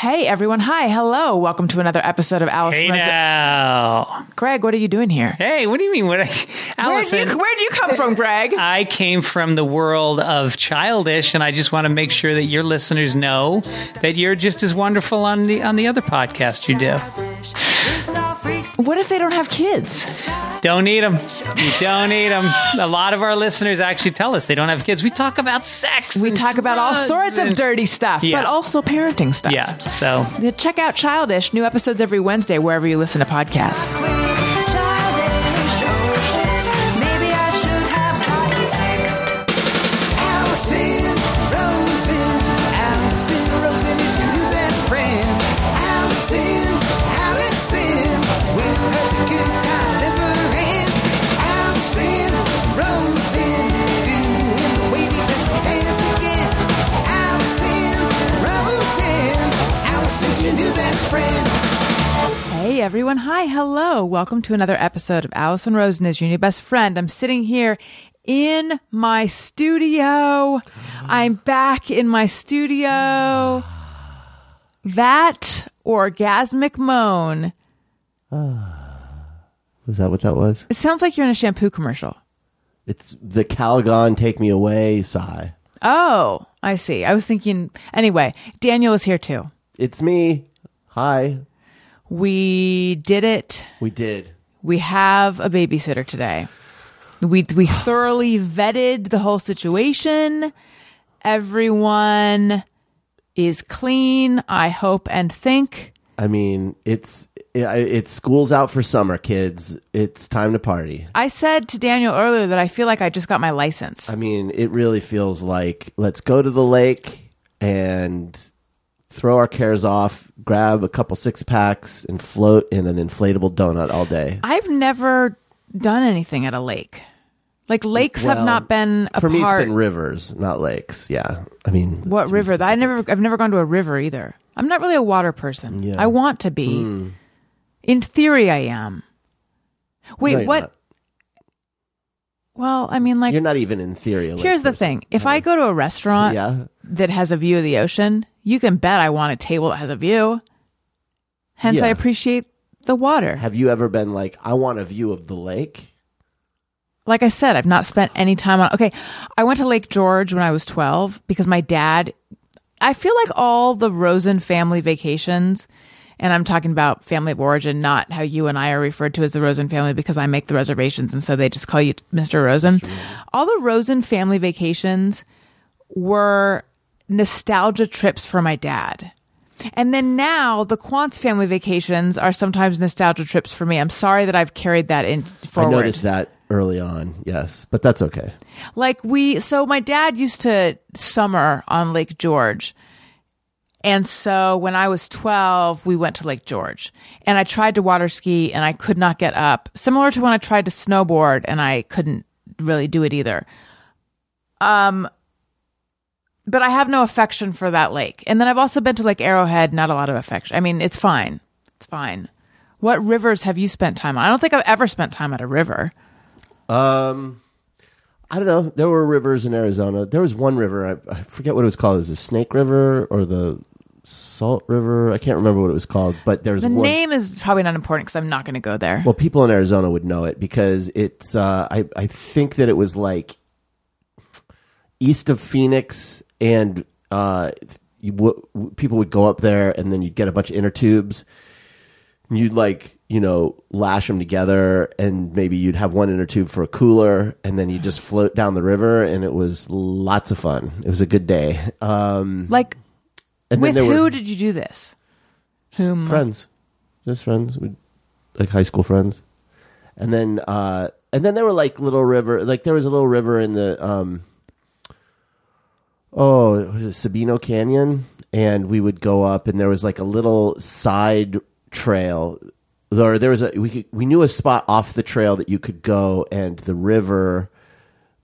Hey everyone! Hi, hello. Welcome to another episode of Alice. Hey now. Greg, what are you doing here? Hey, what do you mean? What? I, where do you, where'd you come from, Greg? I came from the world of childish, and I just want to make sure that your listeners know that you're just as wonderful on the on the other podcast you do. What if they don't have kids? Don't need them. You don't need them. A lot of our listeners actually tell us they don't have kids. We talk about sex. We and talk about all sorts of dirty stuff, Yeah. but also parenting stuff. Yeah. So Check out Childish, new episodes every Wednesday wherever you listen to podcasts. Everyone, hi, hello. Welcome to another episode of Allison Rosen is your new best friend. I'm sitting here in my studio. I'm back in my studio. That orgasmic moan. Ah. Was that what that was? It sounds like you're in a shampoo commercial. It's the Calgon Take Me Away sigh. Oh, I see. I was thinking, anyway, Daniel is here too. It's me. Hi. We did it. We did. We have a babysitter today. We we thoroughly vetted the whole situation. Everyone is clean, I hope and think. I mean, it's it, it's school's out for summer, kids. It's time to party. I said to Daniel earlier that I feel like I just got my license. I mean, it really feels like let's go to the lake and throw our cares off, grab a couple six packs, and float in an inflatable donut all day. I've never done anything at a lake. Like lakes have not been a For me, part. it's been rivers, not lakes. Yeah, I mean, what river? I never. I've never gone to a river either. I'm not really a water person. Yeah. I want to be. Hmm. In theory, I am. Wait, No, what? not. Well, I mean, like, You're not even in theory. a here's the person. thing: if I go to a restaurant Yeah. that has a view of the ocean, you can bet I want a table that has a view. Hence, I Yeah. appreciate the water. Have you ever been like, I want a view of the lake? like I said, I've not spent any time on. Okay, I went to Lake George when I was 12 because my dad. I feel like all the Rosen family vacations, and I'm talking about family of origin, not how you and I are referred to as the Rosen family because I make the reservations and so they just call you Mr. Rosen. All the Rosen family vacations were nostalgia trips for my dad. And then now the Quantz family vacations are sometimes nostalgia trips for me. I'm sorry that I've carried that in forward. I noticed that early on, yes, but that's okay. Like we, so my dad used to summer on Lake George. And so when I was 12, we went to Lake George and I tried to water ski and I could not get up. Similar to when I tried to snowboard and I couldn't really do it either. Um, but I have no affection for that lake. And then I've also been to Lake Arrowhead, not a lot of affection. I mean, it's fine. It's fine. What rivers have you spent time on? I don't think I've ever spent time at a river. Um, I don't know. There were rivers in Arizona. There was one river. I, I forget what it was called. It was the Snake River or the Salt River. I can't remember what it was called. But there's The one. name is probably not important because I'm not going to go there. Well, people in Arizona would know it because it's. Uh, I I think that it was like east of Phoenix, and uh, you w- people would go up there, and then you'd get a bunch of inner tubes. And you'd like you know lash them together, and maybe you'd have one inner tube for a cooler, and then you just float down the river, and it was lots of fun. It was a good day. Um, like, and with who did you do this? Whom? friends, just friends, we like high school friends, and then uh, and then there were like little river, like there was a little river in the um, oh, was it Sabino Canyon, and we would go up, and there was like a little side trail. Or there was a we could, we knew a spot off the trail that you could go, and the river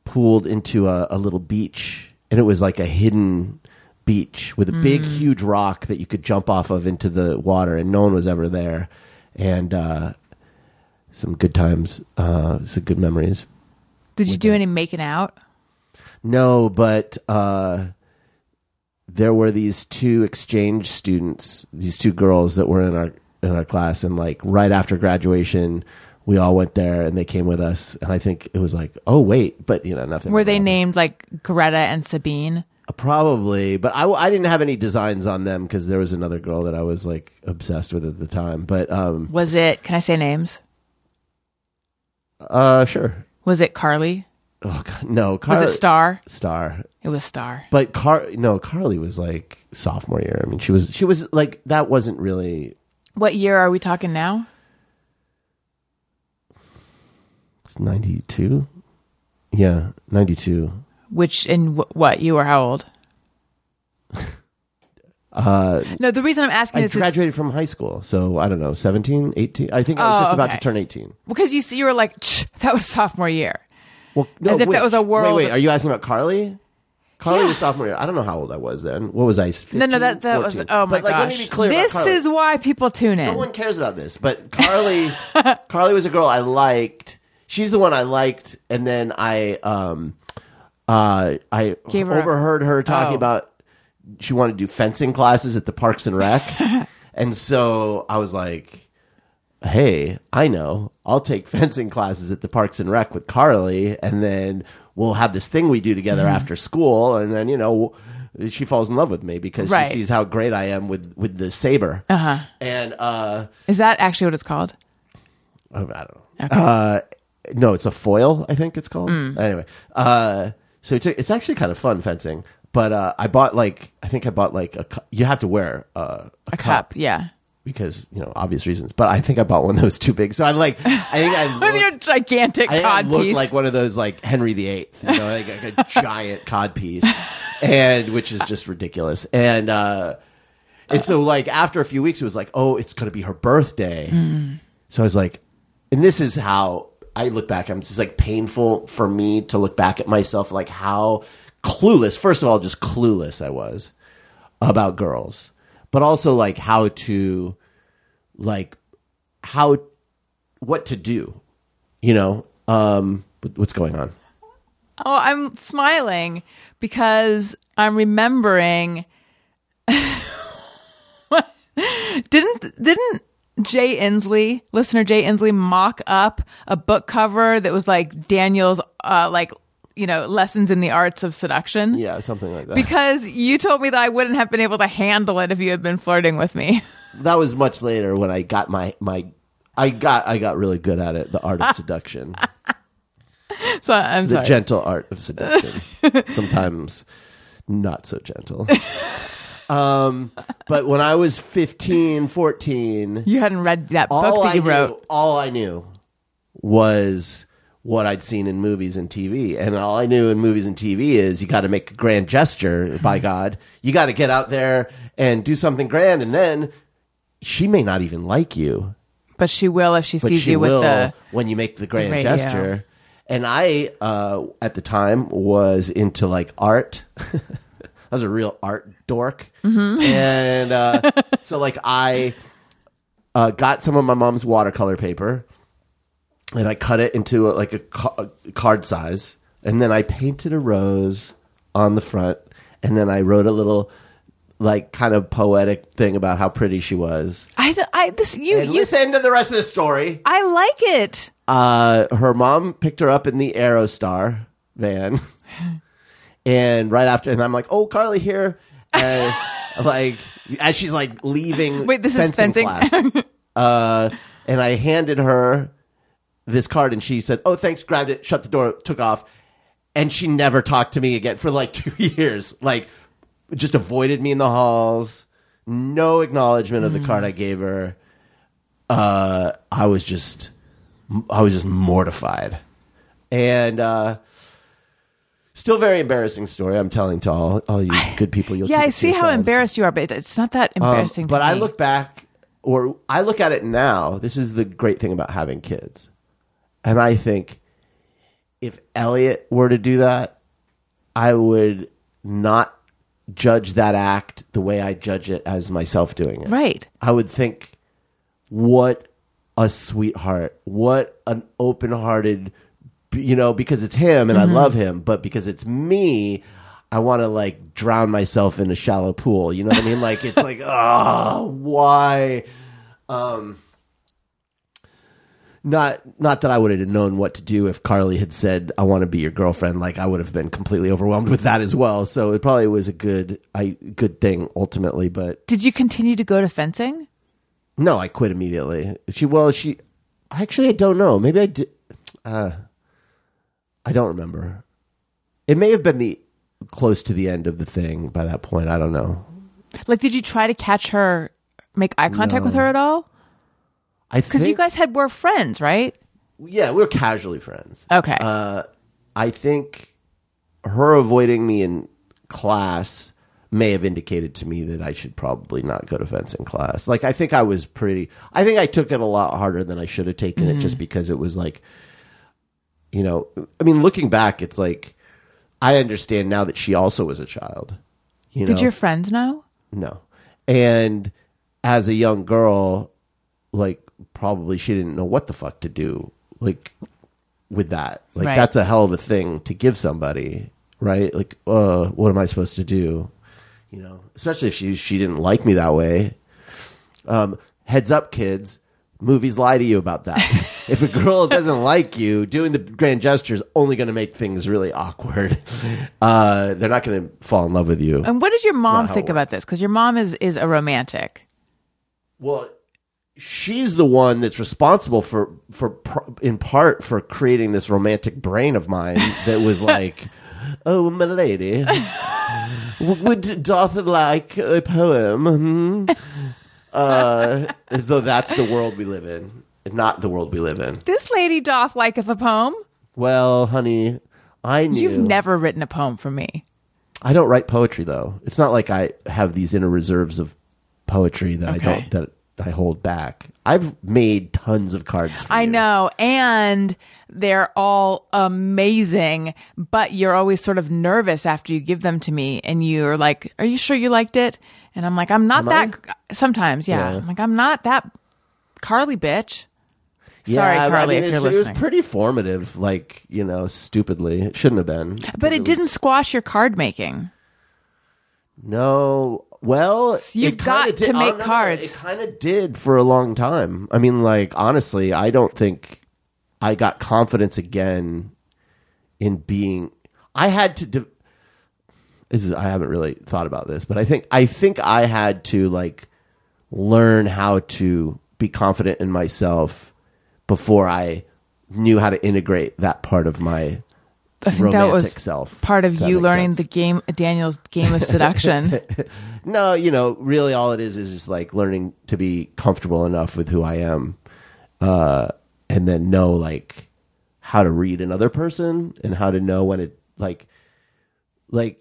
pooled into a, a little beach, and it was like a hidden beach with a big, huge rock that you could jump off of into the water, and no one was ever there. And uh, some good times, uh, some good memories. Did you do any making out? No, but uh, there were these two exchange students, these two girls that were in our in our class, and like right after graduation, we all went there and they came with us, and I think it was like, oh wait, but you know nothing. Were they happened. named like Greta and Sabine? Probably, but I, I didn't have any designs on them because there was another girl that I was like obsessed with at the time. But um, Was it? Can I say names? uh, sure. Was it Carly? Oh God, no, Was it Star? Star. It was Star. But Car no, Carly was like sophomore year. I mean, she was she was like that wasn't really What year are we talking now? ninety two. Yeah, ninety two. Which in wh- what you were how old? Uh, No, the reason I'm asking I this is graduated from high school, so I don't know, 17, 18? I think I was Oh, just about okay. to turn eighteen. because you see, you were like that was sophomore year. Well, no, As if that was a world- Wait, wait, are you asking about Carly? Carly Yeah. was sophomore year. I don't know how old I was then. What was I? 15, No, no, that that was oh my but, like, Let gosh. me be clear. about this is why people tune in. No one cares about this, but Carly, Carly was a girl I liked. She's the one I liked, and then I, um, uh, I Gave her a- overheard her talking Oh. about she wanted to do fencing classes at the Parks and Rec, and so I was like, "Hey, I know. I'll take fencing classes at the Parks and Rec with Carly, and then we'll have this thing we do together Mm-hmm. after school, and then you know." She falls in love with me because Right. she sees how great I am with with the saber, Uh-huh. and uh, Is that actually what it's called? Oh, I don't know. Uh, no, it's a foil. I think it's called. Mm. Anyway, uh, so it's, it's actually kind of fun fencing. But uh, I bought like I think I bought like a. cu- You have to wear uh, a, A cup, yeah. because you know obvious reasons. But I think I bought one that was too big. So I'm like I think I With your gigantic I, think I cod looked piece. like one of those like Henry VIII, you know, like, like a giant cod piece, and which is just ridiculous. And uh, and so like after a few weeks, it was like, oh, it's gonna be her birthday. So I was like, and this is how I look back. I'm just like painful for me to look back at myself, like how clueless. First of all, just clueless I was about girls, but also like how to, like, how, what to do. You know, um, what's going on? Oh, I'm smiling because I'm remembering. didn't didn't Jay Inslee, listener Jay Inslee, mock up a book cover that was like Daniel's, uh, like you know, lessons in the arts of seduction? Yeah, something like that. Because you told me that I wouldn't have been able to handle it if you had been flirting with me. that was much later when I got my my. I got I got really good at it, the art of seduction. So I'm the sorry. gentle art of seduction. Sometimes not so gentle. Um, but when I was 15, 14, you hadn't read that book that I you knew, wrote. all I knew was what I'd seen in movies and TV. And all I knew in movies and TV is you got to make a grand gesture, by God. You got to get out there and do something grand. And then she may not even like you But she will if she sees she you with the. when you make the grand radio. gesture. And I, uh, at the time, was into like art. I was a real art dork, Mm-hmm. and uh, so like I uh, got some of my mom's watercolor paper, and I cut it into a, like a, ca- a card size, and then I painted a rose on the front, and then I wrote a little like kind of poetic thing about how pretty she was. I, I this you And you. listen to the rest of the story. I like it. uh, her mom picked her up in the Aerostar van, and right after, and I'm like, "Oh, Carly here," and like as she's like leaving. Wait, this is fencing? class, uh, and I handed her this card, and she said, "Oh, thanks." Grabbed it, shut the door, took off, and she never talked to me again for like two years. Like, just avoided me in the halls. No acknowledgement of the card I gave her. Uh, I was just I was just mortified. And uh, still very embarrassing story I'm telling to all, all you good people. You'll Yeah, I see how embarrassed you are, but it's not that Um, embarrassing. but to I me. look back, or I look at it now. This is the great thing about having kids. And I think if Elliot were to do that, I would not judge that act the way I judge it as myself doing it. right. I would think, what a sweetheart, what an open hearted, you know, because it's him and I love him, but because it's me, I want to like drown myself in a shallow pool. You know what I mean? Like it's like, oh, why? Um, not not that I would have known what to do if Carly had said, "I want to be your girlfriend." Like I would have been completely overwhelmed with that as well. So it probably was a good I good thing ultimately, but Did you continue to go to fencing? no, I quit immediately. She well, she actually I don't know. Maybe I did. Uh, I don't remember. It may have been the close to the end of the thing by that point. I don't know. Like, did you try to catch her, make eye contact with her at all? I Because you guys had were friends, right? yeah, we were casually friends. Okay. Uh, I think her avoiding me in class may have indicated to me that I should probably not go to fencing class. Like I think I was pretty I think I took it a lot harder than I should have taken it just because it was like you know, I mean looking back it's like I understand now that she also was a child. You did know? your friends know? No. And as a young girl, like probably she didn't know what the fuck to do. Like with that. Like Right. that's a hell of a thing to give somebody, right? Like, uh, what am I supposed to do? You know, especially if she she didn't like me that way. Um, heads up, kids. Movies lie to you about that. if a girl doesn't like you, doing the grand gesture is only going to make things really awkward. Uh, they're not going to fall in love with you. And what did your mom think about this? Because your mom is is a romantic. Well, she's the one that's responsible for for in part for creating this romantic brain of mine that was like, "Oh, my lady, would Doth like a poem?" Hmm? Uh, as though that's the world we live in, not the world we live in. This lady doth liketh a poem. Well, honey, I knew. You've never written a poem for me. I don't write poetry though. It's not like I have these inner reserves of poetry that I don't that I hold back. I've made tons of cards. For I you. know, and they're all amazing, but you're always sort of nervous after you give them to me, and you're like, "Are you sure you liked it?" And I'm like, "I'm not Am that." Sometimes, yeah. Yeah. I'm like, "I'm not that Carly bitch." Yeah, Sorry, I Carly, mean, if you're it's- it was pretty formative. Like you know, stupidly, it shouldn't have been. But it, was- didn't squash your card making. No, well, you've it got to oh, make no, no, cards. It kind of did for a long time. I mean, like honestly, I don't think I got confidence again in being. I had to. De- this is I haven't really thought about this, but I think I think I had to like learn how to be confident in myself before I knew how to integrate that part of my I think that was romantic self. part of you learning sense. the game, Daniel's game of seduction. No, you know, really all it is is just like learning to be comfortable enough with who I am. Uh and then know like how to read another person and how to know when it like like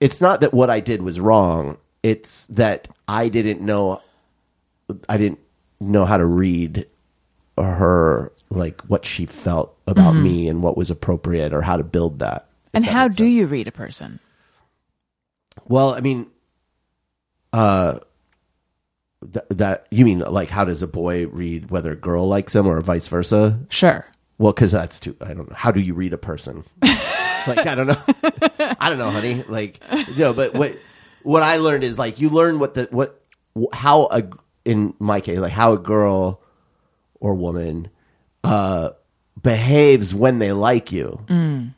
it's not that what I did was wrong. It's that I didn't know I didn't know how to read her like what she felt about me and what was appropriate or how to build that. and that how do you read a person? Well, I mean, uh, th- that you mean like how does a boy read whether a girl likes him or vice versa? Sure. Well, because that's too. I don't know. How do you read a person? like I don't know. I don't know, honey. Like no, but what what I learned is like you learn what the what how a in my case like how a girl or woman uh behaves when they like you. Mm.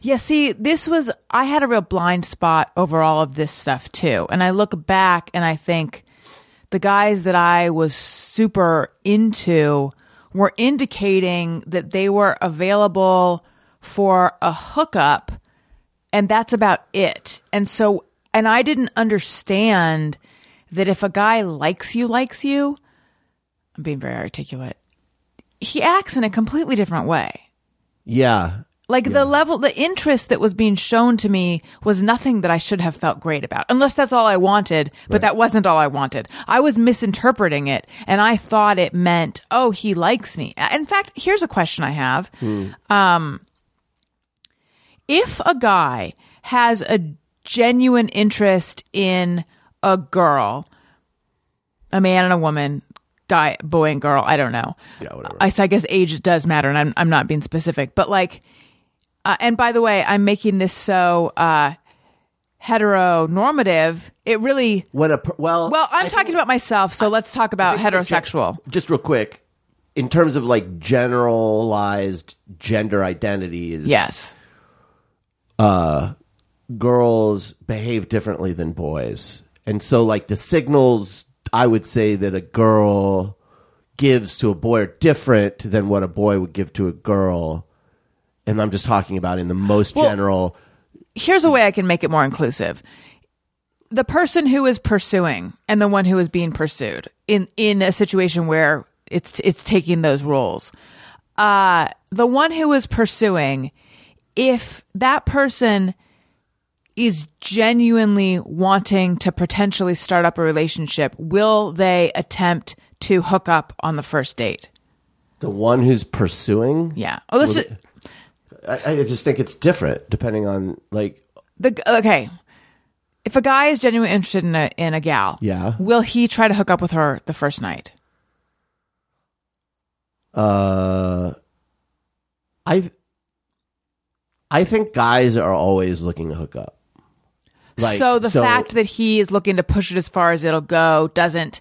Yeah, see, this was, I had a real blind spot over all of this stuff too. And I look back and I think the guys that I was super into were indicating that they were available for a hookup and that's about it. And so, and I didn't understand that if a guy likes you, likes you, I'm being very articulate, he acts in a completely different way. Yeah, Like the level, the interest that was being shown to me was nothing that I should have felt great about, unless that's all I wanted. But that wasn't all I wanted. I was misinterpreting it, and I thought it meant, oh, he likes me. In fact, here's a question I have: um, If a guy has a genuine interest in a girl, a man and a woman, guy, boy and girl, I don't know. Yeah, whatever. I, so I guess age does matter, and I'm I'm not being specific, but like, Uh, and by the way, I'm making this so uh, heteronormative. It really. When a per- well, Well, I'm I talking think- about myself, so let's talk about I think gen- heterosexual. just real quick, in terms of like generalized gender identities, Yes. girls behave differently than boys. And so like the signals I would say that a girl gives to a boy are different than what a boy would give to a girl. And I'm just talking about in the most Well- general Here's a way I can make it more inclusive. The person who is pursuing and the one who is being pursued in in a situation where it's it's taking those roles. Uh the one who is pursuing if that person is genuinely wanting to potentially start up a relationship, will they attempt to hook up on the first date? the one who's pursuing. Yeah. Oh, let's just, I, I just think it's different depending on like the okay. If a guy is genuinely interested in a in a gal, Yeah. will he try to hook up with her the first night? uh I I think guys are always looking to hook up. Like, so the fact that he is looking to push it as far as it'll go doesn't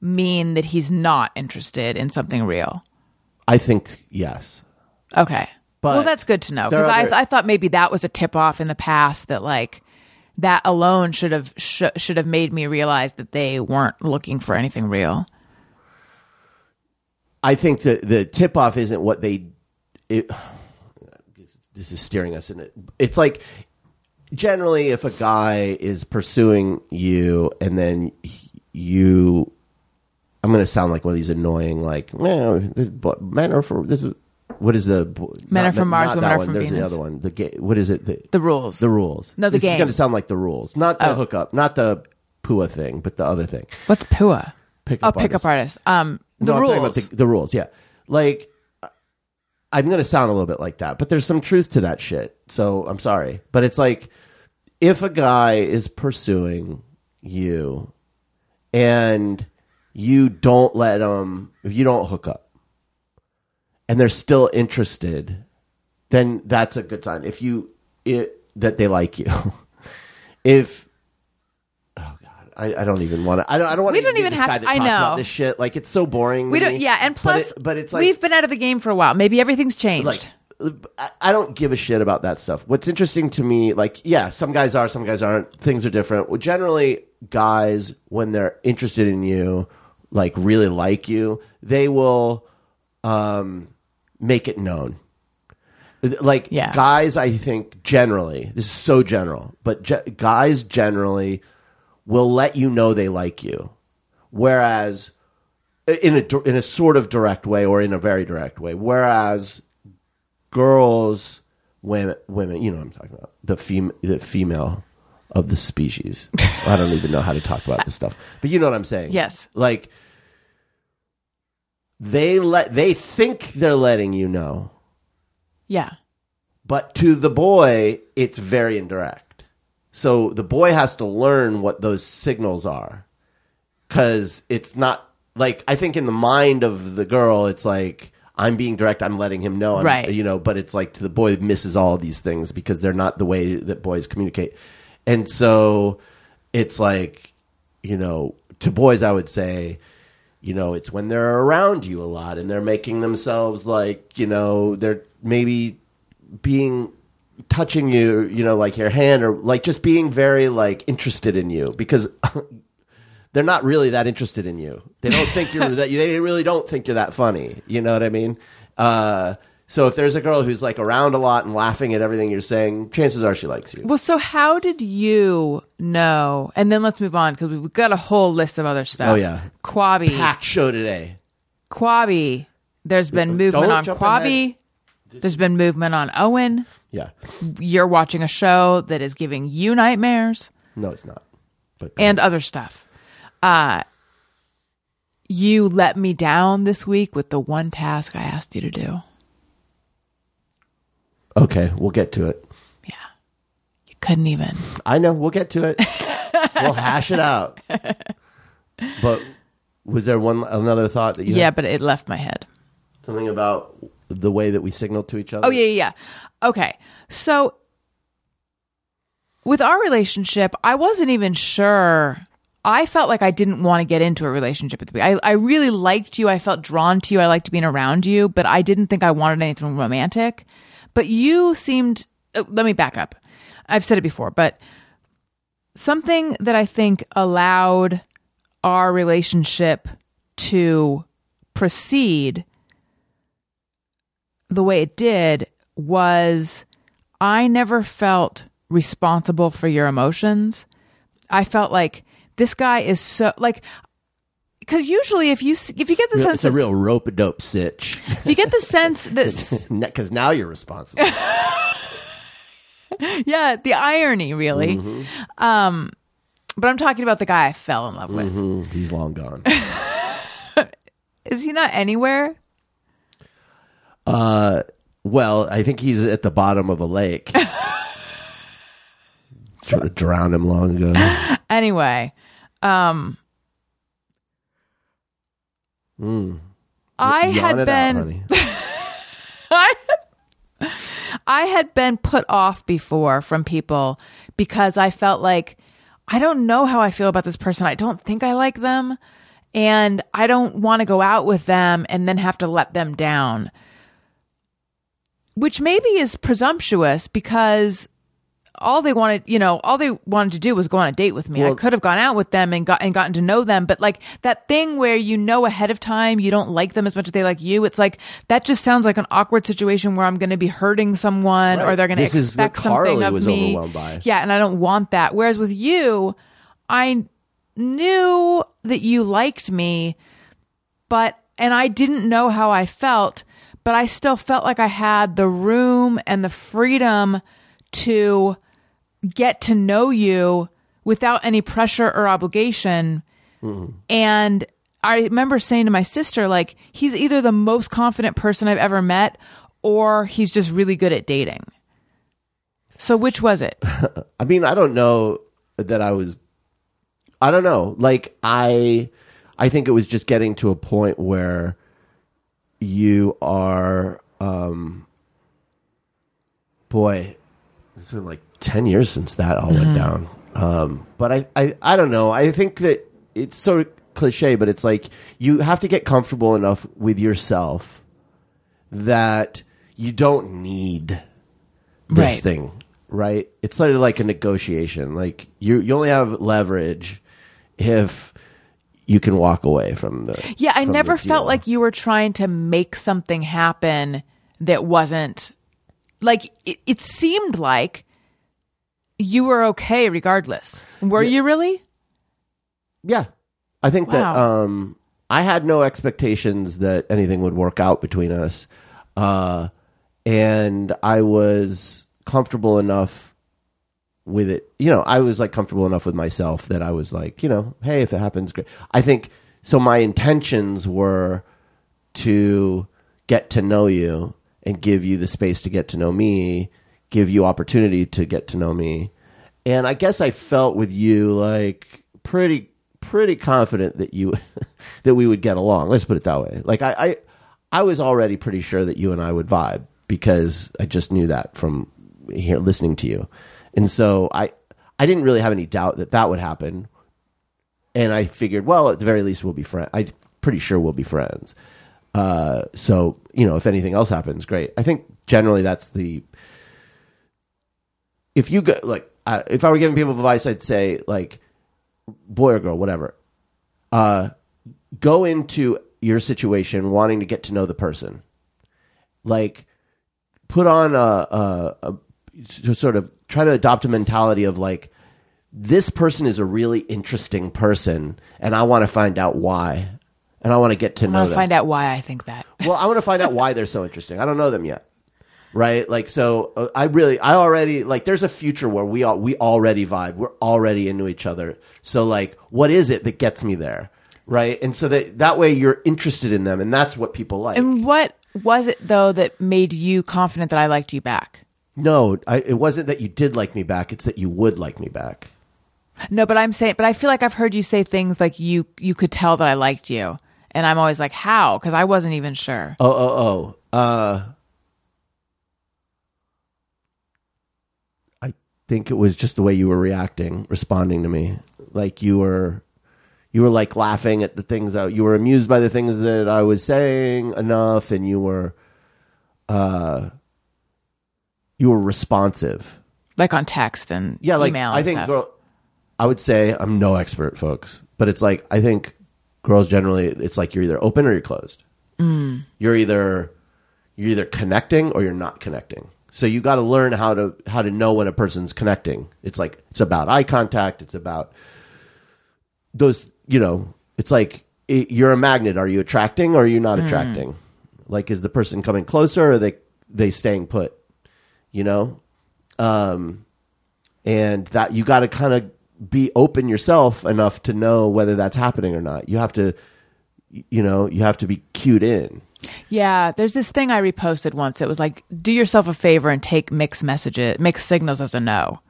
mean that he's not interested in something real. I think yes. Okay. But well, that's good to know because I, I thought maybe that was a tip off in the past that like that alone should have sh- should have made me realize that they weren't looking for anything real. I think that the tip off isn't what they. It, this is steering us in it. It's like generally, if a guy is pursuing you and then he- you, I'm going to sound like one of these annoying, like man, men are for this. Is, what is the Men not- are from Mars, women are one. from There's Venus. the other one. The ga- what is it? The, The rules. the rules. No, the this game. is going to sound like the rules, not the Oh. hookup, not the pua thing, but the other thing. What's Pua? Pickup oh, pickup artist. Um, the no, rules. the, the rules, yeah. Like, I'm going to sound a little bit like that, but there's some truth to that shit. So I'm sorry. But it's like, if a guy is pursuing you and you don't let him, if you don't hook up and they're still interested, then that's a good sign. If you, it, that they like you. if, oh God, I, I don't even want to, I don't, I don't want We don't even have guy to- that I talks about know. this shit. Like, it's so boring. we don't. me. Yeah, and But plus, it- but, it's like, we've been out of the game for a while. Maybe everything's changed. like I- I don't give a shit about that stuff. What's interesting to me, like, yeah, some guys are, some guys aren't. Things are different. Well, generally, guys, when they're interested in you, like really like you, they will um, make it known. Like Yeah. guys, I think generally, this is so general, but ge- guys generally will let you know they like you, whereas in a in a sort of direct way or in a very direct way. Whereas girls, women, women, you know what I'm talking about the fem- the female of the species. I don't even know how to talk about this stuff, but you know what I'm saying. Yes. like they let they think they're letting you know, yeah. but to the boy, it's very indirect. So the boy has to learn what those signals are. Cause it's not like, I think in the mind of the girl, it's like, I'm being direct. I'm letting him know. I'm, Right. You know, but it's like to the boy it misses all of these things because they're not the way that boys communicate. And so it's like, you know, to boys, I would say, you know, it's when they're around you a lot and they're making themselves like, you know, they're maybe being touching you, you know, like your hand or like just being very like interested in you because they're not really that interested in you. They don't think you're that. They really don't think you're that funny. You know what I mean? Uh, so if there's a girl who's like around a lot and laughing at everything you're saying, chances are she likes you. Well, so how did you know? And then let's move on because we've got a whole list of other stuff. Oh, yeah. Quibi, Packed show today. Quibi. There's been movement on Quibi. There's been movement on Owen. Yeah. You're watching a show that is giving you nightmares No, it's not. But and other stuff. Uh, you let me down this week with the one task I asked you to do. Okay, we'll get to it. Yeah. You couldn't even. I know. We'll get to it. we'll hash it out. But was there one another thought that you Yeah, had? but it left my head. something about the way that we signaled to each other. Oh yeah, yeah, yeah. Okay. So with our relationship, I wasn't even sure. I felt like I didn't want to get into a relationship at the beginning. I, I really liked you. I felt drawn to you. I liked being around you, but I didn't think I wanted anything romantic. But you seemed. uh, let me back up. I've said it before, but something that I think allowed our relationship to proceed the way it did was I never felt responsible for your emotions. I felt like this guy is so like because usually if you if you get the sense It's a real rope a dope sitch. if you get the sense that s- Because now you're responsible. yeah the irony really um but I'm talking about the guy I fell in love with Mhm, He's long gone. is he not anywhere Uh, well, I think he's at the bottom of a lake. Sort of drowned him long ago. anyway um Mm. I Yawn had been. I I had been put off before from people because I felt like I don't know how I feel about this person. I don't think I like them and I don't want to go out with them and then have to let them down. Which maybe is presumptuous because all they wanted, you know, all they wanted to do was go on a date with me. I could have gone out with them and got and gotten to know them, but like that thing where you know ahead of time you don't like them as much as they like you, it's like that just sounds like an awkward situation where I'm going to be hurting someone or they're going to expect something of me. Yeah, and I don't want that. Whereas with you, I knew that you liked me, but and I didn't know how I felt, but I still felt like I had the room and the freedom to get to know you without any pressure or obligation. And I remember saying to my sister, like, he's either the most confident person I've ever met or he's just really good at dating. So which was it? I mean, I don't know that I was. I don't know. Like I, I think it was just getting to a point where you are. um Boy, it's been like ten years since that all went down. Um, but I, I, I don't know. I think that it's so cliche, but it's like you have to get comfortable enough with yourself that you don't need this Right. thing, right? It's sort of like a negotiation. Like you, you only have leverage if you can walk away from the. Yeah, I from the never felt like you were trying to make something happen that wasn't like it, it seemed like you were okay regardless. Were you really? Yeah, I think that um, I had no expectations that anything would work out between us, uh, and I was comfortable enough with it. You know, I was like comfortable enough with myself that I was like, you know, hey, if it happens, great. I think so. My intentions were to get to know you and give you the space to get to know me, give you opportunity to get to know me. And I guess I felt with you like pretty pretty confident that you that we would get along. Let's put it that way. Like I I, I was already pretty sure that you and I would vibe because I just knew that from here listening to you. And so I I didn't really have any doubt that that would happen. And I figured, well, at the very least we'll be friends. I'm pretty sure we'll be friends. Uh, so you know, if anything else happens, great. I think generally that's the. If you go like, uh, if I were giving people advice, I'd say like, boy or girl, whatever. Uh, go into your situation wanting to get to know the person. Like, put on a, a, a to sort of try to adopt a mentality of like, this person is a really interesting person, and I want to find out why, and I want to get to I know want to them. find out why I think that. Well, I want to find out why they're so interesting. I don't know them yet. Right? Like so uh, I really I already like there's a future where we all we already vibe. We're already into each other. So like what is it that gets me there? Right? And so that that way you're interested in them and that's what people like. And what was it though that made you confident that I liked you back? no, I, it wasn't that you did like me back, it's that you would like me back. No, but I'm saying, but I feel like I've heard you say things like you you could tell that I liked you, and I'm always like, how? Because I wasn't even sure. Oh, oh, oh. Uh, I think it was just the way you were reacting, responding to me. Like you were, you were like laughing at the things that you were amused by the things that I was saying enough, and you were, uh, you were responsive. Like on text and Yeah, like. I think stuff. girl, I would say I'm no expert, folks, but it's like I think girls generally, it's like you're either open or you're closed. Mm. You're either you're either connecting or you're not connecting. So you got to learn how to how to know when a person's connecting. It's like it's about eye contact. It's about those. You know, it's like it, you're a magnet. Are you attracting or are you Mm. not attracting? Like, is the person coming closer or are they they staying put? You know, um, and that you got to kind of be open yourself enough to know whether that's happening or not. You have to, you know, you have to be cued in. Yeah, there's this thing I reposted once. It was like, do yourself a favor and take mixed messages, mixed signals as a no.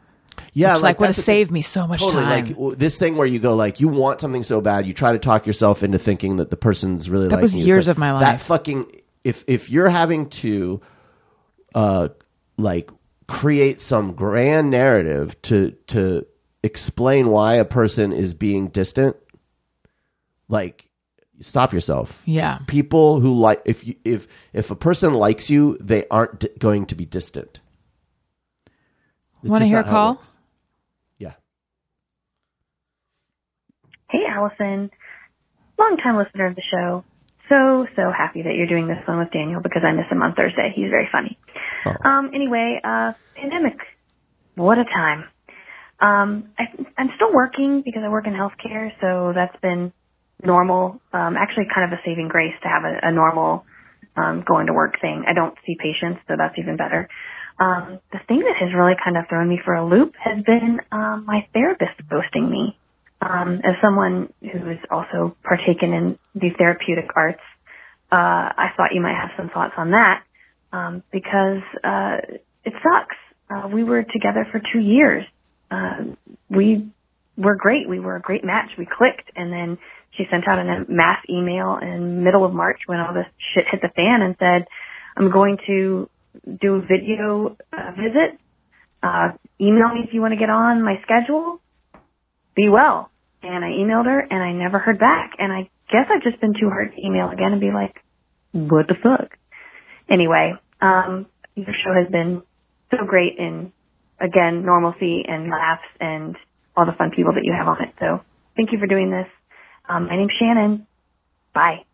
Yeah, Which, like, would have thing. saved me so much totally, time. Like this thing where you go like you want something so bad, you try to talk yourself into thinking that the person's really That liking was you. Years like, of my life. That fucking if if you're having to, uh, like create some grand narrative to to explain why a person is being distant, like stop yourself. Yeah. people who like if you if if a person likes you, they aren't di- going to be distant. It's Want to hear a not how it call? Yeah. Hey, Allison. Longtime listener of the show. So, so happy that you're doing this one with Daniel because I miss him on Thursday. He's very funny. Um, anyway, uh, pandemic. What a time. Um, I, I'm still working because I work in healthcare, so that's been normal. Um, actually kind of a saving grace to have a, a normal, um, going to work thing. I don't see patients, so that's even better. Um, the thing that has really kind of thrown me for a loop has been, um, my therapist ghosting me um, as someone who has also partaken in the therapeutic arts, uh, I thought you might have some thoughts on that um, because uh, it sucks. Uh, we were together for two years. Uh, we were great. We were a great match. We clicked, and then she sent out a mass email in middle of March when all this shit hit the fan and said, "I'm going to do a video uh, visit. Uh, email me if you want to get on my schedule." be well. And I emailed her and I never heard back. And I guess I've just been too hard to email again and be like, what the fuck? Anyway, um, your show has been so great in, again, normalcy and laughs and all the fun people that you have on it. So thank you for doing this. Um, my name's Shannon. Bye.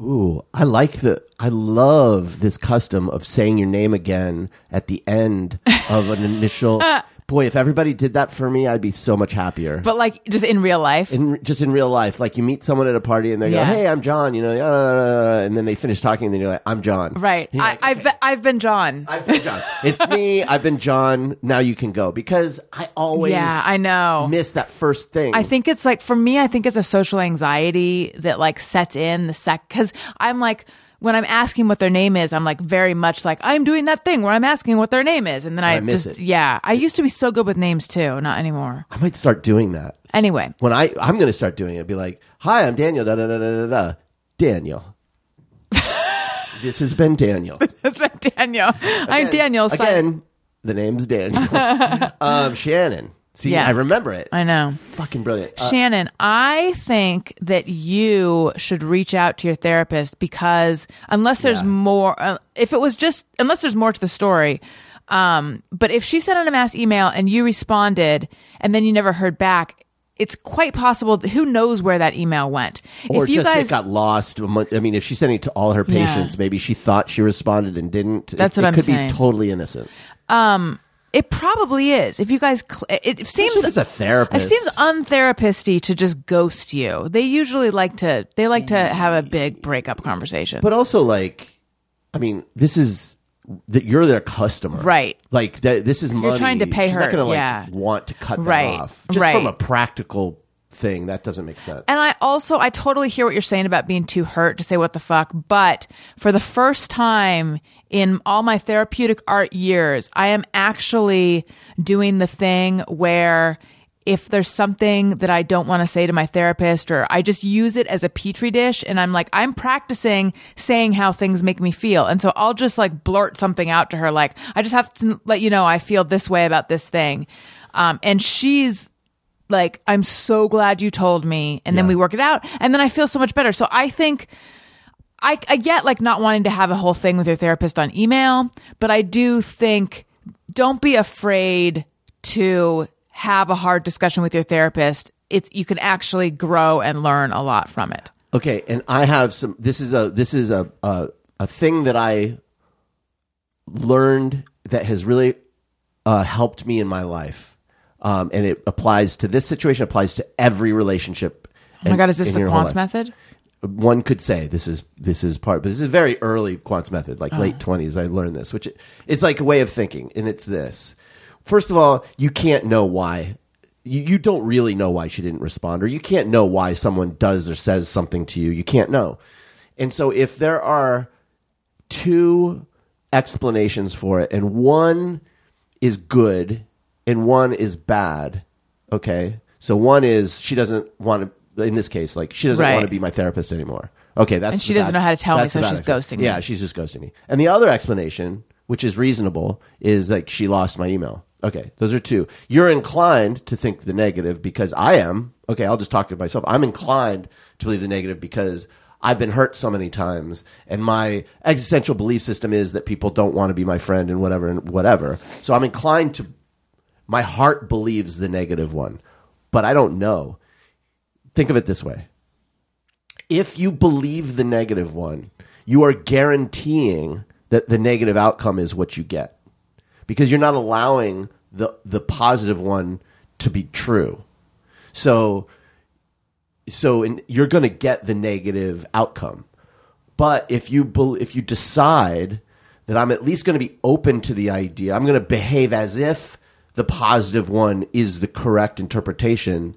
Ooh, I like the. I love this custom of saying your name again at the end of an initial. Boy, if everybody did that for me, I'd be so much happier. But like just in real life. in just in real life, like you meet someone at a party and they Yeah. go, "Hey, I'm John," you know, uh, and then they finish talking, and then you're like, "I'm John." right. I, I've been, I've been John. I've been John. it's me. I've been John. Now you can go because I always yeah, I know. miss that first thing. I think it's like for me, I think it's a social anxiety that like sets in the sec because I'm like when I'm asking what their name is, I'm like very much like I'm doing that thing where I'm asking what their name is, and then I, I just it. yeah. I used to be so good with names too, not anymore. I might start doing that. Anyway, when I I'm going to start doing it, be like, "Hi, I'm Daniel." Da da da da da da. Daniel. this has been Daniel. this has been Daniel. I'm Daniel. Again, the name's Daniel. um, Shannon. See, Yeah. I remember it. I know. Fucking brilliant. Uh, Shannon, I think that you should reach out to your therapist because unless there's Yeah. more, uh, if it was just, unless there's more to the story, um, but if she sent out a mass email and you responded and then you never heard back, it's quite possible. That, who knows where that email went? or if you just guys, it got lost. I mean, if she's sending it to all her Yeah. patients, maybe she thought she responded and didn't. That's it, what it I'm could saying. be totally innocent. It probably is. If you guys, cl- it, it seems if it's a therapist. It seems untherapist-y to just ghost you. They usually like to. They like to have a big breakup conversation. But also, like, I mean, this is that you're their customer, Right. Like that, this is money. trying to pay She's her, Not gonna like yeah. want to cut that Right, off just right. from a practical thing. That doesn't make sense. And I also, I totally hear what you're saying about being too hurt to say what the fuck. But for the first time in all my therapeutic art years, I am actually doing the thing where if there's something that I don't want to say to my therapist, or I just use it as a petri dish, and I'm like, I'm practicing saying how things make me feel. And so I'll just like blurt something out to her, like, I just have to let you know I feel this way about this thing. Um, and she's like, I'm so glad you told me. And then we work it out. And then I feel so much better. So I think I, I get like not wanting to have a whole thing with your therapist on email, but I do think don't be afraid to have a hard discussion with your therapist. It's you can actually grow and learn a lot from it. Okay, and I have some. This is a this is a a, a thing that I learned that has really uh, helped me in my life, um, and it applies to this situation. Applies to every relationship. Oh my god, is this the quants method? One could say this is this is part, but this is very early quants method, like ah. late twenties. I learned this, which it's like a way of thinking, and it's this. First of all, you can't know why. You, you don't really know why she didn't respond, or you can't know why someone does or says something to you. You can't know. And so, if there are two explanations for it, and one is good and one is bad, okay? So, one is she doesn't want to, in this case, like she doesn't Right. want to be my therapist anymore. Okay, that's And she the doesn't know how to tell me, that's the so bad she's explanation. ghosting me. Yeah, she's just ghosting me. And the other explanation, which is reasonable, is like she lost my email. Okay, those are two. You're inclined to think the negative because I am. Okay, I'll just talk to myself. I'm inclined to believe the negative because I've been hurt so many times, and my existential belief system is that people don't want to be my friend and whatever and whatever. So I'm inclined to. My heart believes the negative one, but I don't know. Think of it this way if you believe the negative one, you are guaranteeing that the negative outcome is what you get because you're not allowing the the positive one to be true. So so in, you're going to get the negative outcome. But if you bel if you decide that I'm at least going to be open to the idea, I'm going to behave as if the positive one is the correct interpretation,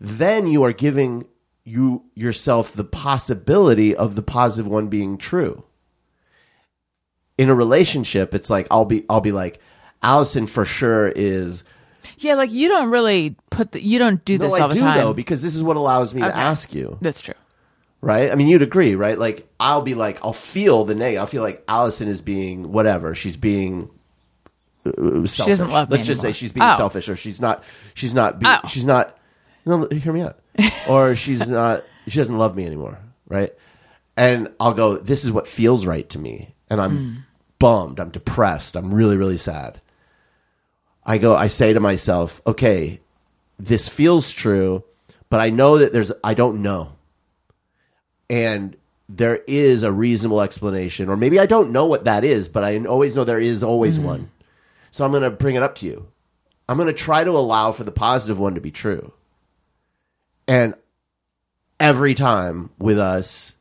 then you are giving you yourself the possibility of the positive one being true. In a relationship, it's like I'll be I'll be like Allison for sure is Yeah, like you don't really put the, you don't do this no, all I the do time. though because this is what allows me to ask you. That's true. right? I mean, you'd agree, right? Like, I'll be like, I'll feel the negative. I'll feel like Allison is being whatever. She's being. Uh, selfish. doesn't love me Let's just say she's being Oh. selfish, or she's not. She's not. Be, Oh. She's not. No, hear me out. or she's not. She doesn't love me anymore, right? And I'll go. This is what feels right to me, and I'm Hmm. bummed. I'm depressed. I'm really, really sad. I go. I say to myself, okay, this feels true, but I know that there's. I don't know and there is a reasonable explanation, or maybe I don't know what that is, but I always know there is always one. So I'm going to bring it up to you. I'm going to try to allow for the positive one to be true. And every time with us,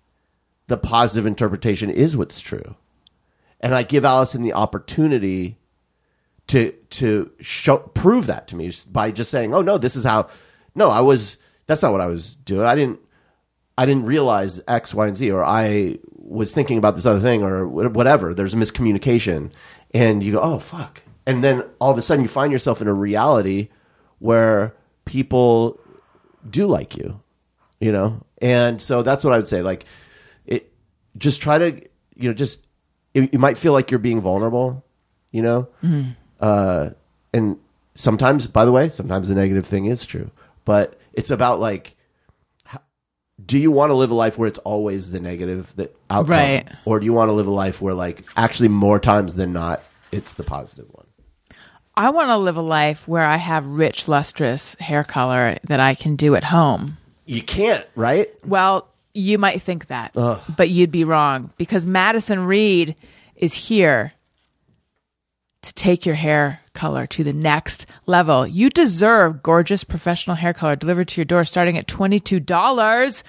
the positive interpretation is what's true. And I give Allison the opportunity to to show prove that to me by just saying, "Oh no, this is how." No, I was. That's not what I was doing. I didn't. I didn't realize X, Y, and Z, or I was thinking about this other thing, or whatever. There's a miscommunication, and you go, "Oh fuck!" And then all of a sudden, you find yourself in a reality where people do like you, you know. And so that's what I would say. Like, it just try to, you know, just it, you might feel like you're being vulnerable, you know. Uh, and sometimes, by the way, sometimes the negative thing is true, but it's about like do you want to live a life where it's always the negative that outcome, Right. or do you want to live a life where, like, actually more times than not, it's the positive one? I want to live a life where I have rich, lustrous hair color that I can do at home. You can't, right? Well, you might think that, but you'd be wrong because Madison Reed is here to take your hair color to the next level. You deserve gorgeous professional hair color delivered to your door starting at $22.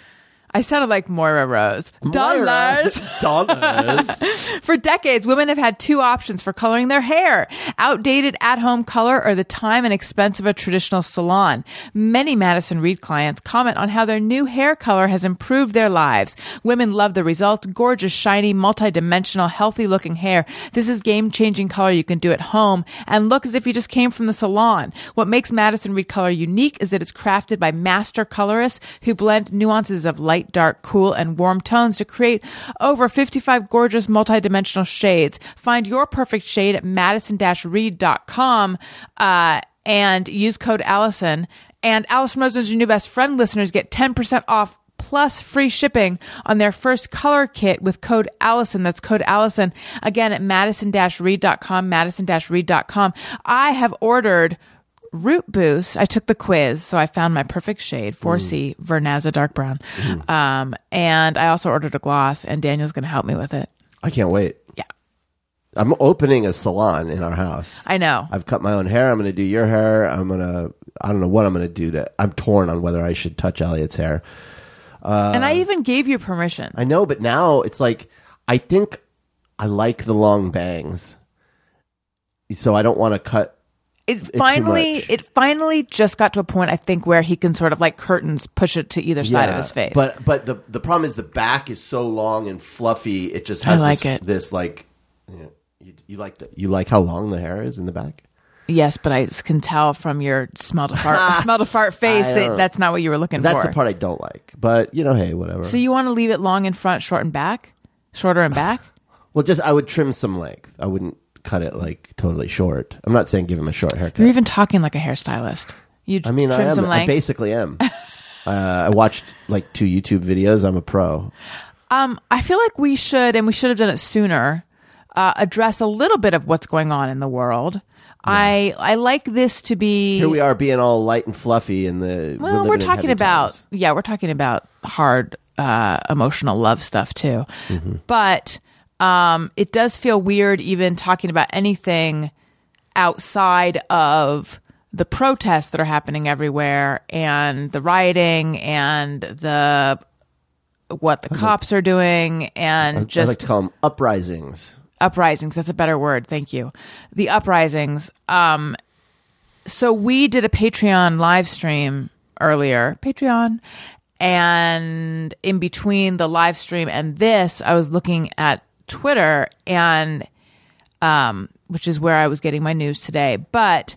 I sounded like Moira Rose. Dollars. Dollars. For decades, women have had two options for coloring their hair outdated at home color or the time and expense of a traditional salon. Many Madison Reed clients comment on how their new hair color has improved their lives. Women love the result gorgeous, shiny, multi-dimensional, healthy looking hair. This is game changing color you can do at home and look as if you just came from the salon. What makes Madison Reed color unique is that it's crafted by master colorists who blend nuances of light, dark, cool, and warm tones to create over 55 gorgeous multi-dimensional shades. Find your perfect shade at madison-reed.com uh, and use code Allison. And Allison Rose is your new best friend listeners get 10% off plus free shipping on their first color kit with code Allison. That's code Allison again at madison-reed.com, madison-reed.com. I have ordered Root Boost. I took the quiz, so I found my perfect shade, 4C mm. Vernaza dark brown. Mm. Um, and I also ordered a gloss, and Daniel's going to help me with it. I can't wait. Yeah, I'm opening a salon in our house. I know. I've cut my own hair. I'm going to do your hair. I'm going to, I don't know what I'm going to do to, I'm torn on whether I should touch Elliot's hair. and I uh, even gave you permission. I know, but now it's like, I think I like the long bangs. So I don't want to cut. It finally it finally just got to a point I think where he can sort of like curtains push it to either side of his face. But but the the problem is the back is so long and fluffy. It just has like this, it. this like you, know, you, you like the, you like how long the hair is in the back. yes, but I can tell from your smell to fart smell to fart face that that's not what you were looking That's for. That's the part I don't like. But you know, hey, whatever. So you want to leave it long in front, short in back, shorter in back? well, just I would trim some length. I wouldn't cut it like totally short. I'm not saying give him a short haircut. You're even talking like a hairstylist. You I mean, I am. I length. basically am. uh, I watched like two YouTube videos. I'm a pro. Um, I feel like we should, and we should have done it sooner. Uh, address a little bit of what's going on in the world. I I like this to be. Here we are being all light and fluffy in the. Well, living we're talking about times. yeah, we're talking about hard uh, emotional love stuff too. Mm-hmm. But um, it does feel weird even talking about anything outside of the protests that are happening everywhere and the rioting and the what the cops are doing and I just like to call them uprisings. uprisings that's a better word thank you the uprisings um so we did a patreon live stream earlier patreon and in between the live stream and this i was looking at twitter and um which is where i was getting my news today. But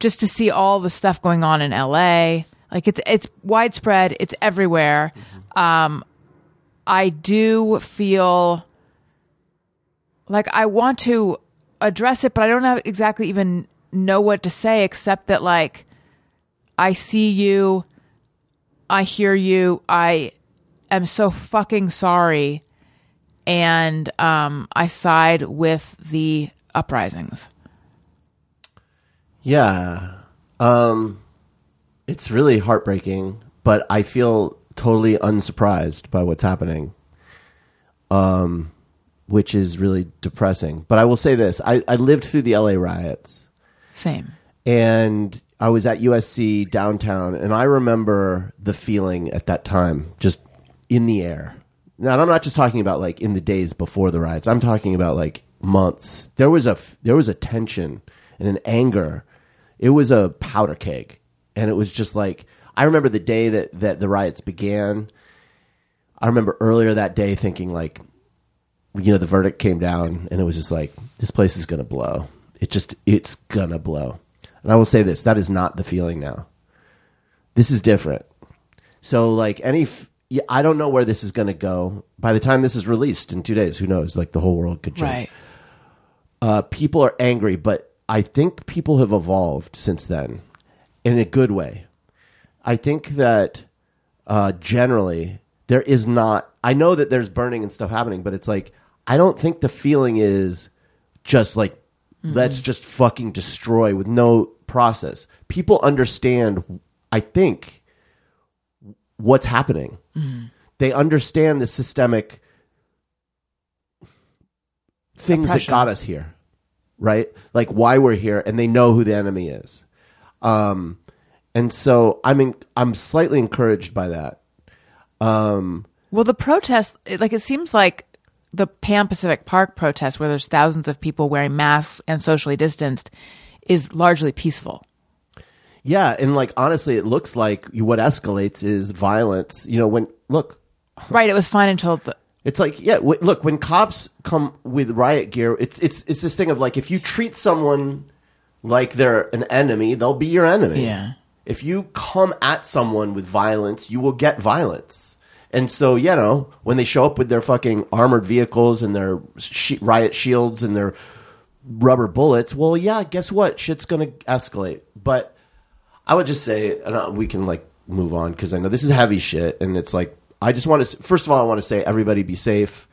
just to see all the stuff going on in la like it's it's widespread. It's everywhere. Um i do feel like I want to address it, but I don't have exactly even know what to say except that like I see you, I hear you, I am so fucking sorry, and um, I side with the uprisings. Yeah. Um it's really heartbreaking, but I feel totally unsurprised by what's happening. Um which is really depressing. But I will say this, I, I lived through the LA riots Same. and I was at USC downtown and I remember the feeling at that time just in the air. Now I'm not just talking about like in the days before the riots. I'm talking about like months. There was a there was a tension and an anger. It was a powder keg and it was just like I remember the day that that the riots began. I remember earlier that day thinking like you know the verdict came down and it was just like this place is to blow. It just it's to blow. And I will say this, that is not the feeling now. This is different. So like any f- yeah, I don't know where this is going to go. By the time this is released in 2 days, who knows? Like the whole world could change Right. uh, people are angry, but I think people have evolved since then in a good way. I think that uh, generally there is not. I know that there's burning and stuff happening, but it's like I don't think the feeling is just like let's just fucking destroy with no process. People understand. I think what's happening. They understand the systemic things that got us here, right? Like why we're here, and they know who the enemy is. Um, and so I'm in, I'm slightly encouraged by that. Um, Well, the protest, like it seems like the Pan Pacific Park protest, where there's thousands of people wearing masks and socially distanced, is largely peaceful. Yeah, and like honestly, it looks like what escalates is violence. You know, when look, Right. It was fine until the. It's like, yeah, w- look, when cops come with riot gear, it's it's it's this thing of like if you treat someone like they're an enemy, they'll be your enemy. Yeah. If you come at someone with violence, you will get violence. And so, you know, when they show up with their fucking armored vehicles and their sh- riot shields and their rubber bullets, well, yeah, guess what? Shit's going to escalate. But I would just say, and uh, we can like move on because I know this is heavy shit, and it's like I just want to. First of all, I want to say everybody be safe.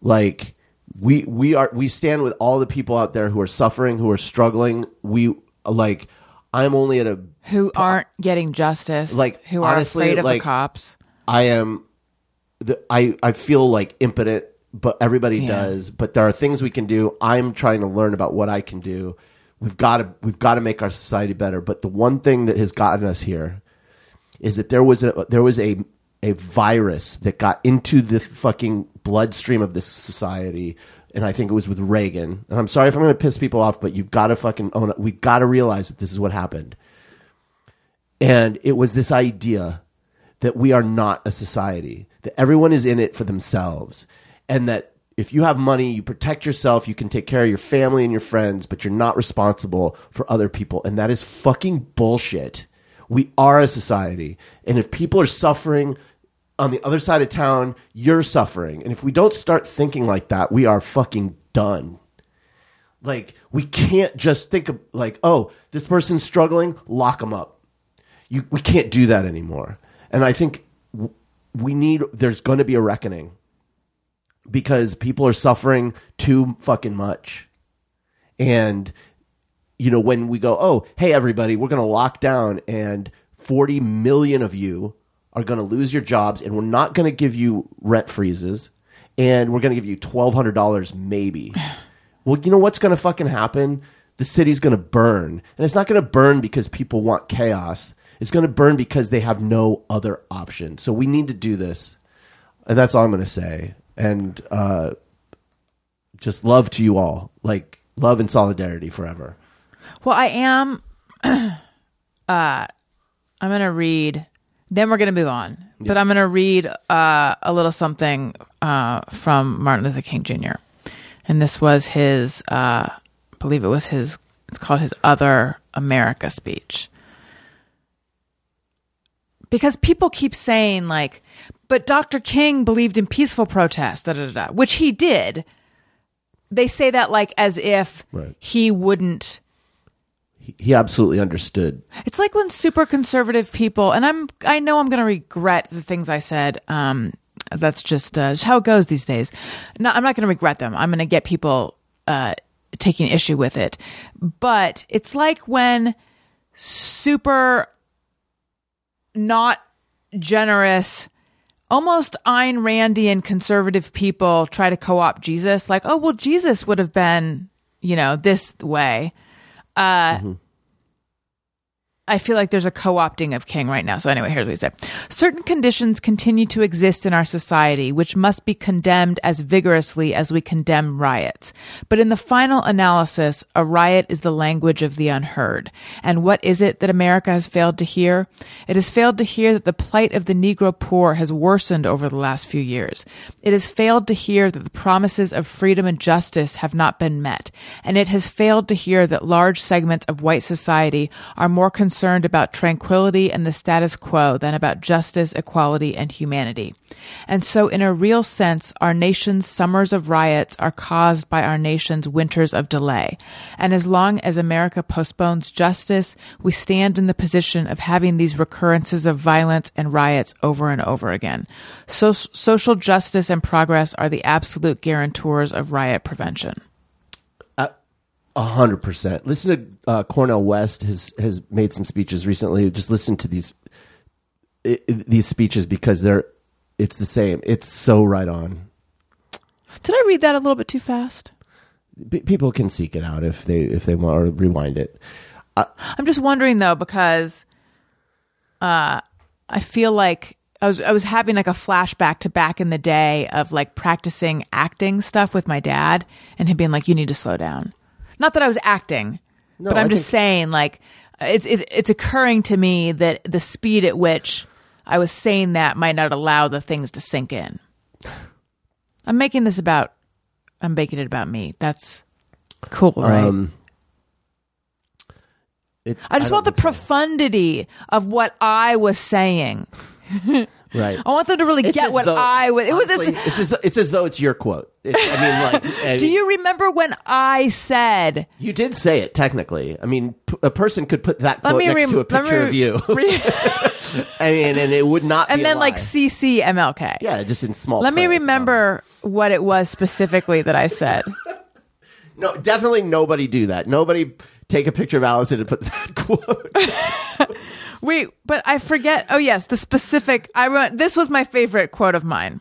Like we we are we stand with all the people out there who are suffering, who are struggling. We like I'm only at a Who aren't getting justice, Like, who are honestly, afraid of like- the cops. I am the, I I feel like impotent, but everybody Yeah. does. But there are things we can do. I'm trying to learn about what I can do. We've got to we've got to make our society better. But the one thing that has gotten us here is that there was a there was a a virus that got into the fucking bloodstream of this society. And I think it was with Reagan. And I'm sorry if I'm going to piss people off, but you've got to fucking own it. We've got to realize that this is what happened. And it was this idea that we are not a society, that everyone is in it for themselves, and that if you have money, you protect yourself, you can take care of your family and your friends, but you're not responsible for other people. And that is fucking bullshit. We are a society. And if people are suffering on the other side of town, you're suffering. And if we don't start thinking like that, we are fucking done. Like, we can't just think of, like, oh, this person's struggling, lock them up you, we can't do that anymore. And I think we need, there's going to be a reckoning because people are suffering too fucking much. And, you know, when we go, oh, hey, everybody, we're going to lock down and 40 million of you are going to lose your jobs and we're not going to give you rent freezes and we're going to give you $1,200 maybe. Well, you know what's going to fucking happen? The city's going to burn. And it's not going to burn because people want chaos. It's going to burn because they have no other option. So we need to do this. And that's all I'm going to say. And uh, just love to you all. Like, love and solidarity forever. Well, I am. uh, I'm going to read. Then we're going to move on. But I'm going to read uh, a little something uh, from Martin Luther King Jr. And this was his, uh, I believe it was his, it's called his Other America speech. Because people keep saying, like, but Dr. King believed in peaceful protest, da, da, da, which he did. They say that, like, as if Right. he wouldn't He, he absolutely understood. it's like when super conservative people, and I'm, I know I'm going to regret the things I said. Um, that's just, uh, just how it goes these days. No, I'm not going to regret them. I'm going to get people uh, taking issue with it. But it's like when super not generous, almost Ayn Randian conservative people try to co opt Jesus. Like, oh, well, Jesus would have been, you know, this way. Uh, mm-hmm. I feel like there's a co opting of King right now. So, anyway, here's what he said Certain conditions continue to exist in our society, which must be condemned as vigorously as we condemn riots. But in the final analysis, a riot is the language of the unheard. And what is it that America has failed to hear? It has failed to hear that the plight of the Negro poor has worsened over the last few years. It has failed to hear that the promises of freedom and justice have not been met. And it has failed to hear that large segments of white society are more concerned about tranquility and the status quo than about justice, equality, and humanity. And so, in a real sense, our nation's summers of riots are caused by our nation's winters of delay. And as long as America postpones justice, we stand in the position of having these recurrences of violence and riots over and over again. So, social justice and progress are the absolute guarantors of riot prevention. A hundred percent. Listen to uh, Cornel West has has made some speeches recently. Just listen to these i i- these speeches because they're it's the same. It's so right on. Did I read that a little bit too fast? P- people can seek it out if they if they want or rewind it. I'm just wondering though because uh, I feel like I was I was having like a flashback to back in the day of like practicing acting stuff with my dad and him being like, "You need to slow down." Not that I was acting, but I I'm just think- saying like it's, it's it's occurring to me that the speed at which I was saying that might not allow the things to sink in. I'm making this about I'm making it about me. That's cool, right? Um, it- I just don't want the think so. profundity of what I was saying. right. I want them to really It's get what though- I was. It was. honestly, It's, it's as, it's as though it's your quote. It, I mean, like, I do mean, you remember when I said? You did say it technically. I mean, p- a person could put that quote next rem- to a picture me of you. re- I mean, and it would not. and then like. CC MLK. yeah, just in small. Let me print. remember what it was specifically that I said. No, definitely nobody do that. Nobody take a picture of Allison and put that quote. Wait, but I forget. Oh yes, the specific. I wrote. This was my favorite quote of mine.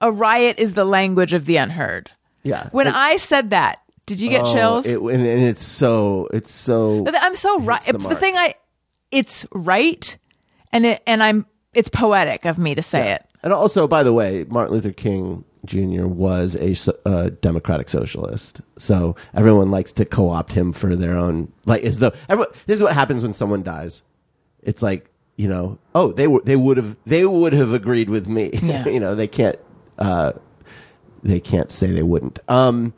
A riot is the language of the unheard. Yeah. When It- I said that, did you get oh, chills? it- and, and it's so. It's so. I'm so right. the The, thing I, it's right, and it and I'm. It's poetic of me to say it. And also, by the way, Martin Luther King Jr. was a uh, democratic socialist, so everyone likes to co-opt him for their own. Like, as though everyone, this is what happens when someone dies. It's like you know, oh, they were they would have they would have agreed with me. Yeah. you know, they can't uh, they can't say they wouldn't. Um,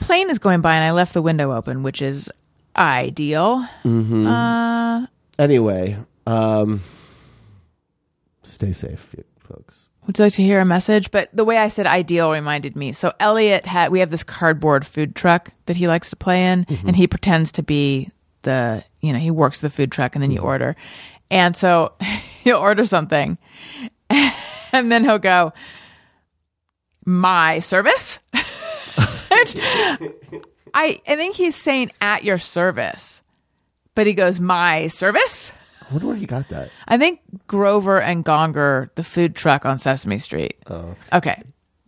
Plane is going by, and I left the window open, which is ideal. mhm anyway, um, stay safe, folks. Would you like to hear a message? But the way I said ideal reminded me. So Elliot had we have this cardboard food truck that he likes to play in, mm-hmm. and he pretends to be the you know he works the food truck, and then you mm-hmm. order, and so he'll order something, and then he'll go, "My service." I I think he's saying at your service, but he goes, "My service." I wonder where he got that. I think Grover and Gonger, the food truck on Sesame Street. Oh. Okay.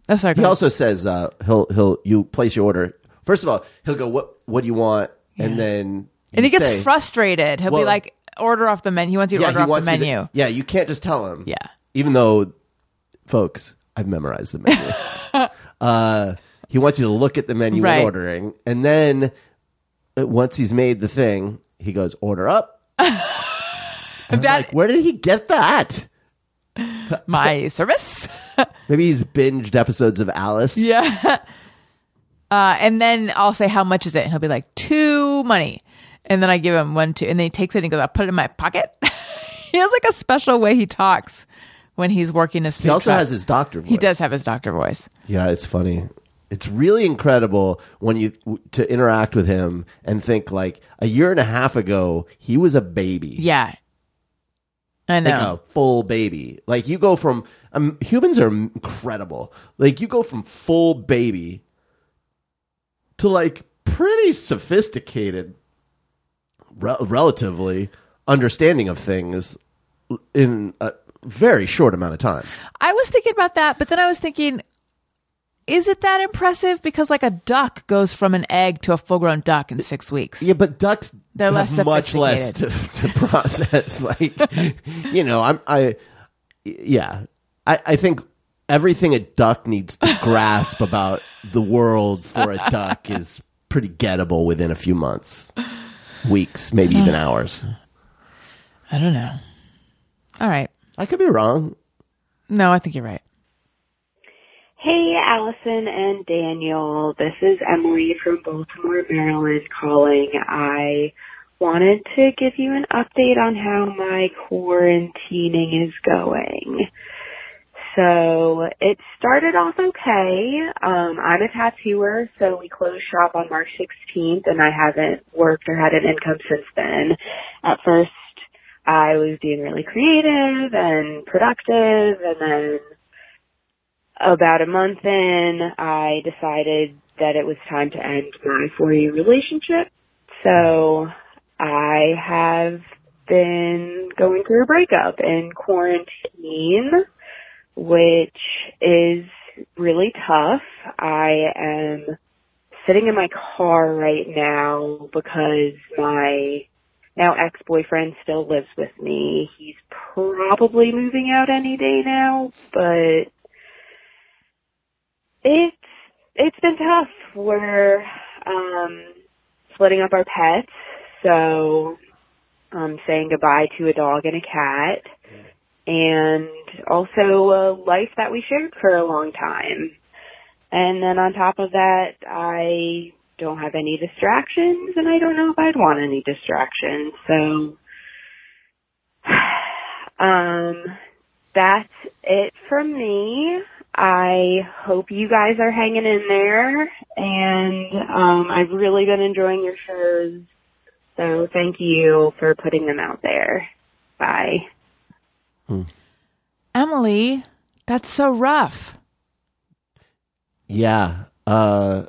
Oh, sorry. He also says uh, he'll he'll you place your order. First of all, he'll go what what do you want, and then and you he gets say- frustrated. He'll Well- be like, order off the menu. He wants you to order off the you to- menu. yeah, you can't just tell him. Yeah. even though, folks, I've memorized the menu. uh, he wants you to look at the menu Right. when ordering, and then uh, once he's made the thing, he goes order up. That- like, where did he get that? My service. Maybe he's binged episodes of Alice. yeah. Uh, and then I'll say, how much is it? And he'll be like, two money. And then I give him one, two. And then he takes it and he goes, I'll put it in my pocket. he has like a special way he talks when he's working his food He also truck. has his doctor voice. He does have his doctor voice. Yeah, it's funny. It's really incredible when you to interact with him and think like a year and a half ago he was a baby. Yeah. I know. Like a full baby. Like you go from um, humans are incredible. Like you go from full baby to like pretty sophisticated re- relatively understanding of things in a very short amount of time. I was thinking about that, but then I was thinking, is it that impressive? Because like a duck goes from an egg to a full grown duck in six weeks. Yeah, but ducks They're less much less to, to process. like, you know, I'm I, yeah, I I think everything a duck needs to grasp about the world for a duck is pretty gettable within a few months, weeks, maybe even hmm. hours. I don't know. All right. I could be wrong. No, I think you're right. Hey, Allison and Daniel. This is Emily from Baltimore, Maryland calling. I wanted to give you an update on how my quarantining is going. So it started off okay. Um, I'm a tattooer, so we closed shop on March 16th, and I haven't worked or had an income since then. At first, I was being really creative and productive, and then about a month in, I decided that it was time to end my four year relationship. So I have been going through a breakup in quarantine, which is really tough. I am sitting in my car right now because my now ex-boyfriend still lives with me. He's probably moving out any day now, but it's it's been tough. We're um splitting up our pets, so um saying goodbye to a dog and a cat and also a life that we shared for a long time. And then on top of that, I don't have any distractions and I don't know if I'd want any distractions. So um that's it from me. I hope you guys are hanging in there and um I've really been enjoying your shows. So thank you for putting them out there. Bye. Emily, that's so rough. Yeah. Uh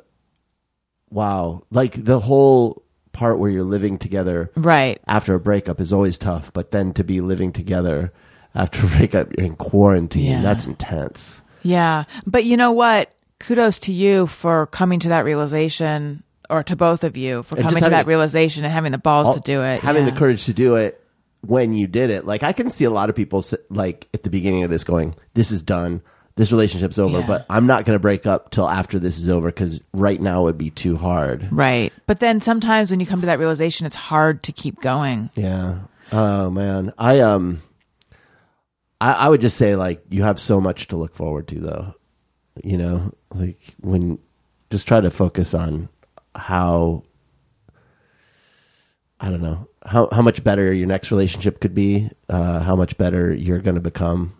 wow. Like the whole part where you're living together Right. after a breakup is always tough, but then to be living together after a breakup you're in quarantine, Yeah. that's intense. Yeah. But you know what? Kudos to you for coming to that realization, or to both of you for And coming to that realization and having the balls All- to do it. Having Yeah. the courage to do it when you did it. Like I can see a lot of people like at the beginning of this going, "This is done. This relationship's over." Yeah. But I'm not going to break up till after this is over because right now it would be too hard. Right. But then sometimes when you come to that realization, it's hard to keep going. Yeah. Oh man. I um. I, I would just say like you have so much to look forward to though. You know, like when just try to focus on how I don't know how how much better your next relationship could be, uh, how much better you're going to become.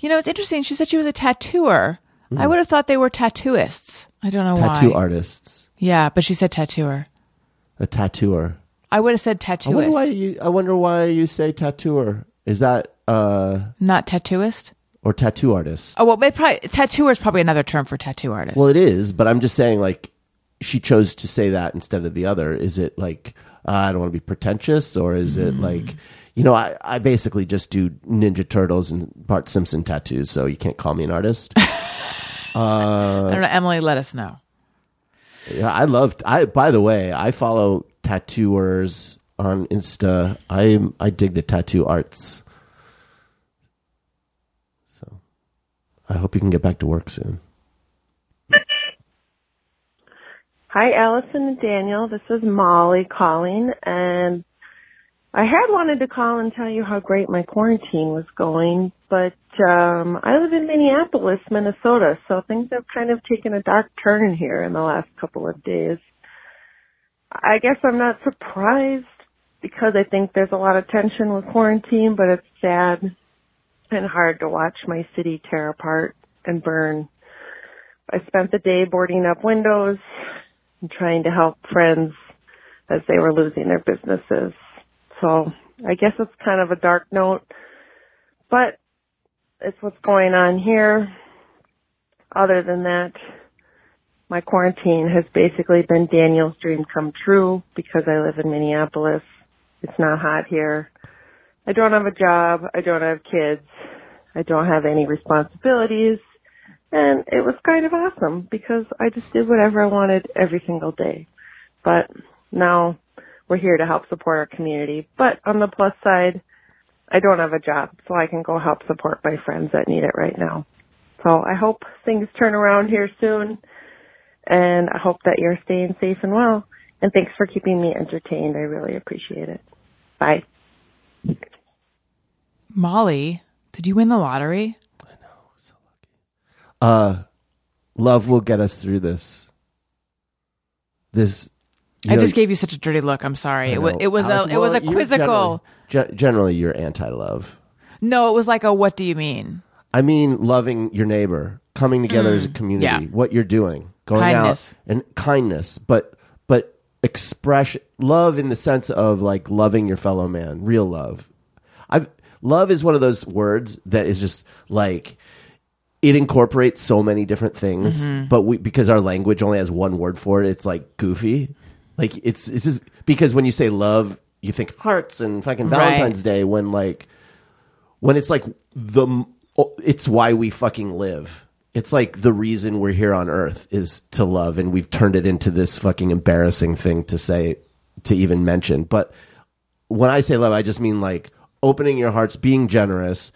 You know, it's interesting. She said she was a tattooer. I would have thought they were tattooists. I don't know Hmm. Tattoo why. artists, Yeah, but she said tattooer. a tattooer. I would have said I wonder tattooist, why you. I wonder why you say tattooer. Is that uh not tattooist. or tattoo artist? Oh well, it probably tattooer is probably another term for tattoo artist. Well, it is, but I'm just saying, like, she chose to say that instead of the other. Is it like uh, I don't want to be pretentious, or is it Mm. like, you know, I, I basically just do Ninja Turtles and Bart Simpson tattoos, so you can't call me an artist. I don't know. Emily, let us know. yeah, I love. I by the way, I follow tattooers on Insta. I I dig the tattoo arts. So, I hope you can get back to work soon. Hi, Allison and Daniel. This is Molly calling, and I had wanted to call and tell you how great my quarantine was going, but um, I live in Minneapolis, Minnesota, so things have kind of taken a dark turn here in the last couple of days. I guess I'm not surprised because I think there's a lot of tension with quarantine, but it's sad and hard to watch my city tear apart and burn. I spent the day boarding up windows and trying to help friends as they were losing their businesses. So I guess it's kind of a dark note, but it's what's going on here. Other than that, my quarantine has basically been Daniel's dream come true because I live in Minneapolis. It's not hot here. I don't have a job. I don't have kids. I don't have any responsibilities. And it was kind of awesome because I just did whatever I wanted every single day. But now we're here to help support our community. But on the plus side, I don't have a job, so I can go help support my friends that need it right now. So I hope things turn around here soon. And I hope that you're staying safe and well. And thanks for keeping me entertained. I really appreciate it. Bye. Molly, did you win the lottery? I know, so lucky. Uh, love will get us through this. This. you I know, just gave you such a dirty look. I'm sorry. It was it was Alice, a it was a quizzical. Generally, ge- generally, you're anti-love. No, it was like a what do you mean? I mean, loving your neighbor, coming together as a community, Mm, yeah. what you're doing, going Kindness. out, and kindness, but but expression, love in the sense of like loving your fellow man, real love. I love is one of those words that is just like it incorporates so many different things, Mm-hmm. but we because our language only has one word for it, it's like goofy. Like it's it's just because when you say love, you think hearts and fucking Right. Valentine's Day. When like when it's like the it's why we fucking live. It's like the reason we're here on Earth is to love, and we've turned it into this fucking embarrassing thing to say to even mention. But when I say love, I just mean like opening your hearts, being generous,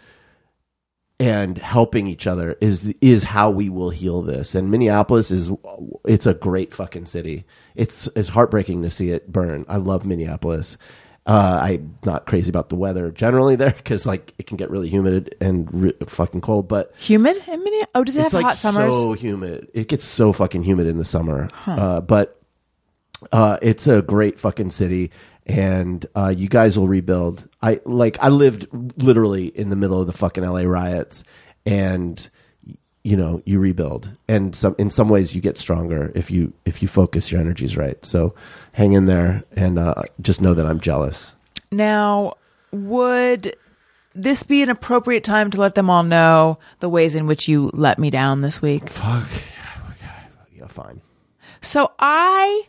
and helping each other is is how we will heal this. And Minneapolis is it's a great fucking city. It's it's heartbreaking to see it burn. I love Minneapolis. Uh, I'm not crazy about the weather generally there because like it can get really humid and re- fucking cold, but Humid in Minneapolis? Oh, does it have like hot summers? so humid. It gets so fucking humid in the summer. Uh, but uh, it's a great fucking city, and uh, you guys will rebuild. I like. I lived literally in the middle of the fucking LA riots, and you know you rebuild, and some in some ways you get stronger if you if you focus your energies right. So hang in there, and uh, just know that I'm jealous. Now, would this be an appropriate time to let them all know the ways in which you let me down this week? Fuck. Yeah, fine. So I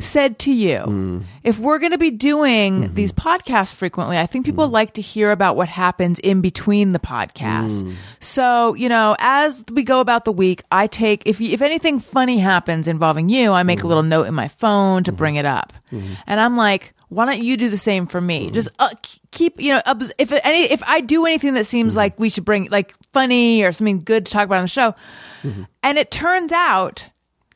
said to you, mm. if we're going to be doing mm-hmm. these podcasts frequently, I think people mm. like to hear about what happens in between the podcasts. Mm. So, you know, as we go about the week, I take if if anything funny happens involving you, I make a little mm-hmm. note in my phone to mm-hmm. bring it up. And I'm like, why don't you do the same for me? Just uh, keep, you know, if any if I do anything that seems like we should bring like funny or something good to talk about on the show, and it turns out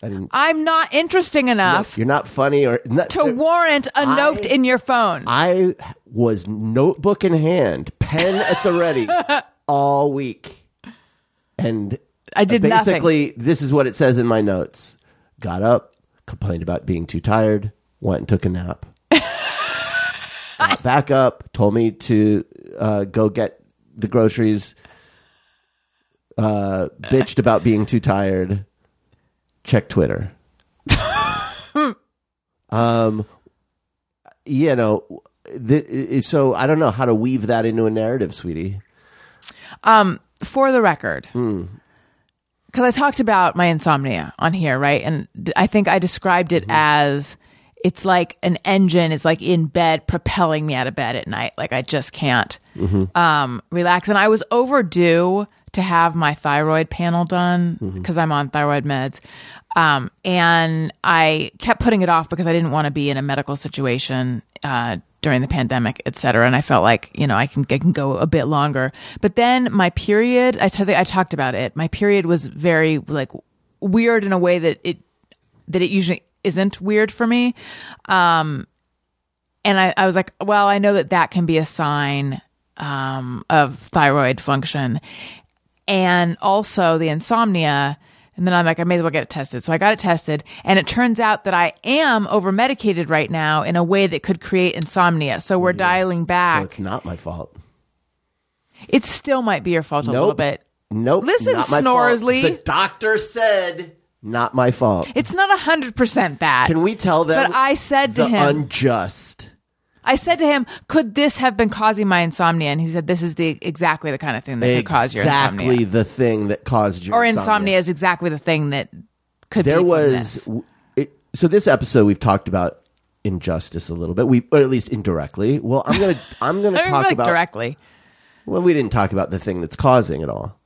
I didn't. I'm not interesting enough You're not funny or not, to warrant a I- note in your phone. I was notebook in hand, pen at the ready all week. And I did nothing. basically this is what it says in my notes. Got up, complained about being too tired, went and took a nap. Back up, told me to uh, go get the groceries. Uh, bitched about being too tired. Check Twitter. um, you know, th- so I don't know how to weave that into a narrative, sweetie. For the record, because I talked about my insomnia on here, right? And d- I think I described it as it's like an engine is like in bed propelling me out of bed at night. Like I just can't um, relax. And I was overdue to have my thyroid panel done because I'm on thyroid meds. Um, and I kept putting it off because I didn't want to be in a medical situation uh, during the pandemic, et cetera. And I felt like, you know, I can, I can go a bit longer. But then my period, I tell I talked about it. My period was very like weird in a way that it, that it usually isn't weird for me. Um, and I, I was like, well, I know that that can be a sign um, of thyroid function, and also the insomnia. And then I'm like, I may as well get it tested. So I got it tested, and it turns out that I am over medicated right now in a way that could create insomnia. So we're dialing So back. it's not my fault. it still might be your fault a Nope. little bit. Nope. Listen, not my fault. Snorsley. The doctor said not my fault. It's not hundred percent bad. Can we tell them? But I said to the him- unjust. I said to him, "Could this have been causing my insomnia?" And he said, "This is the exactly the kind of thing that could cause your insomnia. exactly the thing that caused your Or insomnia is exactly the thing that could There was this. it, so this episode we've talked about injustice a little bit. We or at least indirectly. Well, I'm gonna I'm gonna talk like about directly. Well, we didn't talk about the thing that's causing it all.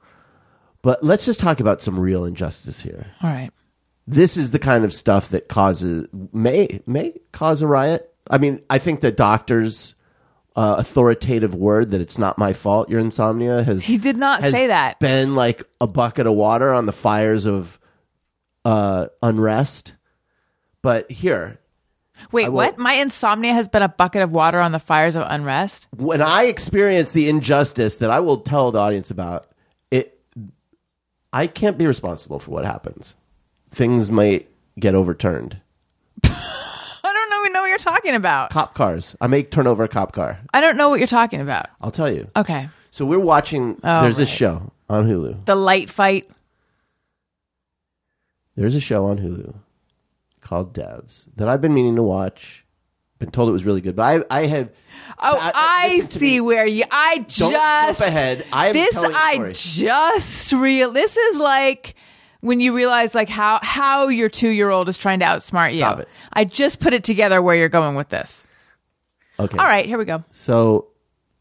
But let's just talk about some real injustice here. All right. This is the kind of stuff that causes may may cause a riot. I mean, I think the doctor's uh, authoritative word that it's not my fault your insomnia has He did not say that. been like a bucket of water on the fires of uh, unrest. But here, Wait, will- what? My insomnia has been a bucket of water on the fires of unrest. when I experience the injustice that I will tell the audience about, it I can't be responsible for what happens. Things might get overturned. I don't know. We know what you're talking about. Cop cars. I make turn over a cop car. I don't know what you're talking about. I'll tell you. Okay. So we're watching Oh, there's this right. show on Hulu. The light fight. There's a show on Hulu called Devs that I've been meaning to watch. Been told it was really good, but I I have Oh, I listen see where you. I Don't just ahead. I this. a I story. just real. This is like when you realize like how how your two year old is trying to outsmart Stop you. it. I just put it together where you're going with this. Okay. All right, here we go. So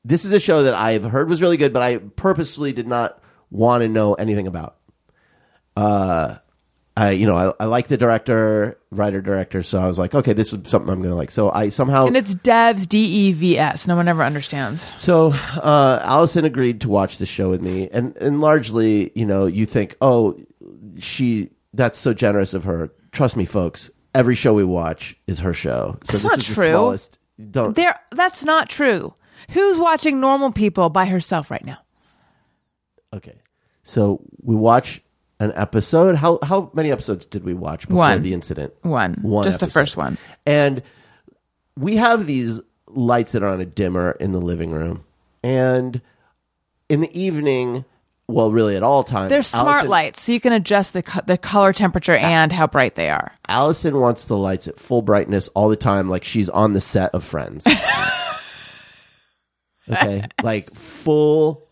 this is a show that I've heard was really good, but I purposely did not want to know anything about. Uh, I, you know, I, I like the director, writer, director. So I was like, okay, this is something I'm going to like. So I somehow, And it's Devs, D E V S. No one ever understands. so uh, Allison agreed to watch the show with me, and and largely, you know, you think, oh, she that's so generous of her. Trust me, folks. Every show we watch is her show. So That's this not is true. The smallest, don't There, that's not true. Who's watching normal people by herself right now? Okay. So we watch an episode. How how many episodes did we watch before One. the incident? One. One Just the episode. first one. And we have these lights that are on a dimmer in the living room. And in the evening, well, really at all times, They're smart Allison, lights, so you can adjust the co- the color, temperature, and how bright they are. Allison wants the lights at full brightness all the time, like she's on the set of Friends. okay, like full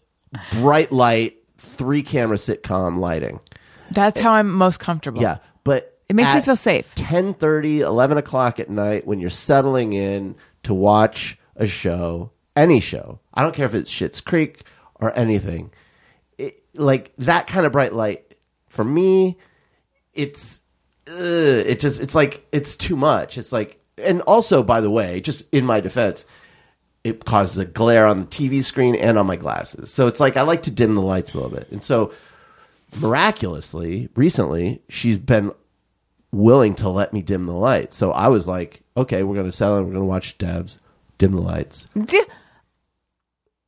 bright light, three camera sitcom lighting. That's eh, how I'm most comfortable. Yeah, but It makes me feel safe. 10:30, 11 o'clock at night when you're settling in to watch a show, any show. I don't care if it's Schitt's Creek or anything. It, like that kind of bright light for me, it's ugh, it just it's like it's too much. It's like and also by the way, just in my defense, it causes a glare on the TV screen and on my glasses. So it's like I like to dim the lights a little bit. And so miraculously, recently, she's been willing to let me dim the lights. So I was like, okay, we're going to settle in. We're going to watch Devs, dim the lights. D-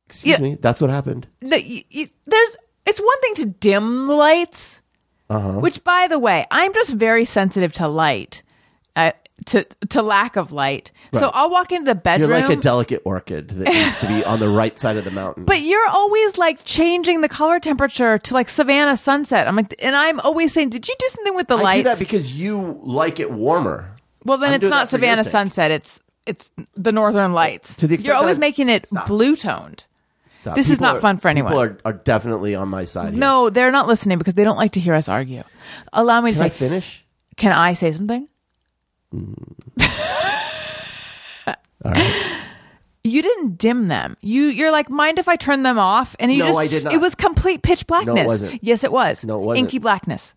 Excuse Yeah. me. That's what happened. the, there's it's one thing to dim the lights, Uh-huh. which by the way, I'm just very sensitive to light, uh, to to lack of light. So I'll walk into the bedroom. You're like a delicate orchid that needs to be on the right side of the mountain. but you're always like changing the color temperature to like Savannah sunset. I'm like, and I'm always saying, did you do something with the I do lights? that because you like it warmer. well, then I'm it's not Savannah sunset. It's it's the northern lights. To the extent you're always making it blue toned. Stop. This is not are- fun for anyone. People are, are definitely on my side. Here. No, they're not listening because they don't like to hear us argue. Allow me to Can I say, finish? can I say something? Mm. All right. You didn't dim them. You you're like, mind if I turn them off? And you No, just I did not. it was complete pitch blackness. wasn't. Yes, it was. No, it wasn't. Inky blackness.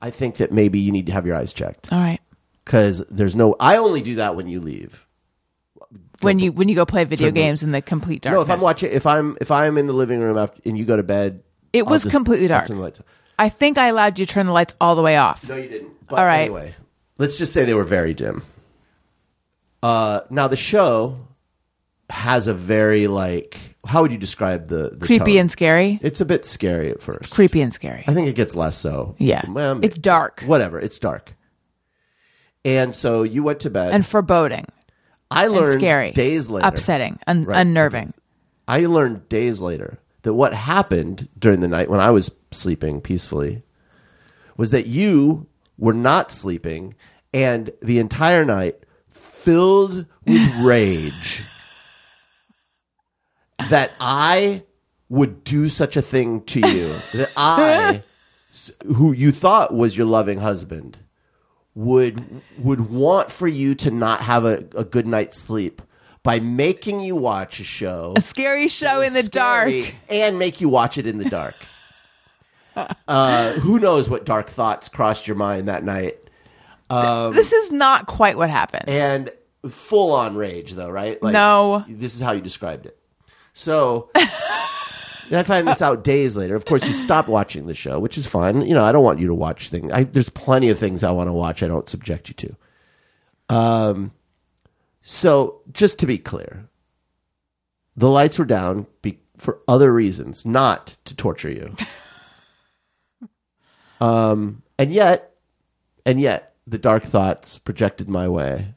I think that maybe you need to have your eyes checked All right. because there's no. I only do that when you leave. When you when you go play video games in the complete darkness. No, if I'm watching, if I'm if I'm in the living room after, and you go to bed, It I'll was just- completely I'll dark. turn the lights off. I think I allowed you to turn the lights all the way off. No, you didn't. But All right. Anyway, let's just say they were very dim. Uh, now the show has a very like how would you describe the, the Creepy tone? and scary. It's a bit scary at first. Creepy and scary. I think it gets less so. Yeah. Well, It's dark. Whatever. It's dark. And so you went to bed. And foreboding. I learned scary. days later. Upsetting. Un- Right. Unnerving. I learned days later that what happened during the night when I was sleeping peacefully was that you were not sleeping and the entire night filled with rage that I would do such a thing to you that I who you thought was your loving husband would would want for you to not have a, a good night's sleep by making you watch a show A scary show in the dark. and make you watch it in the dark. uh, who knows what dark thoughts crossed your mind that night? this is not quite what happened. And full on rage, though, right? Like, No. This is how you described it. So I find this out days later. Of course, you stop watching the show, which is fine. You know, I don't want you to watch things. I, there's plenty of things I want to watch. I don't subject you to. Um, so just to be clear, the lights were down be, for other reasons, not to torture you. um, and yet, and yet, the dark thoughts projected my way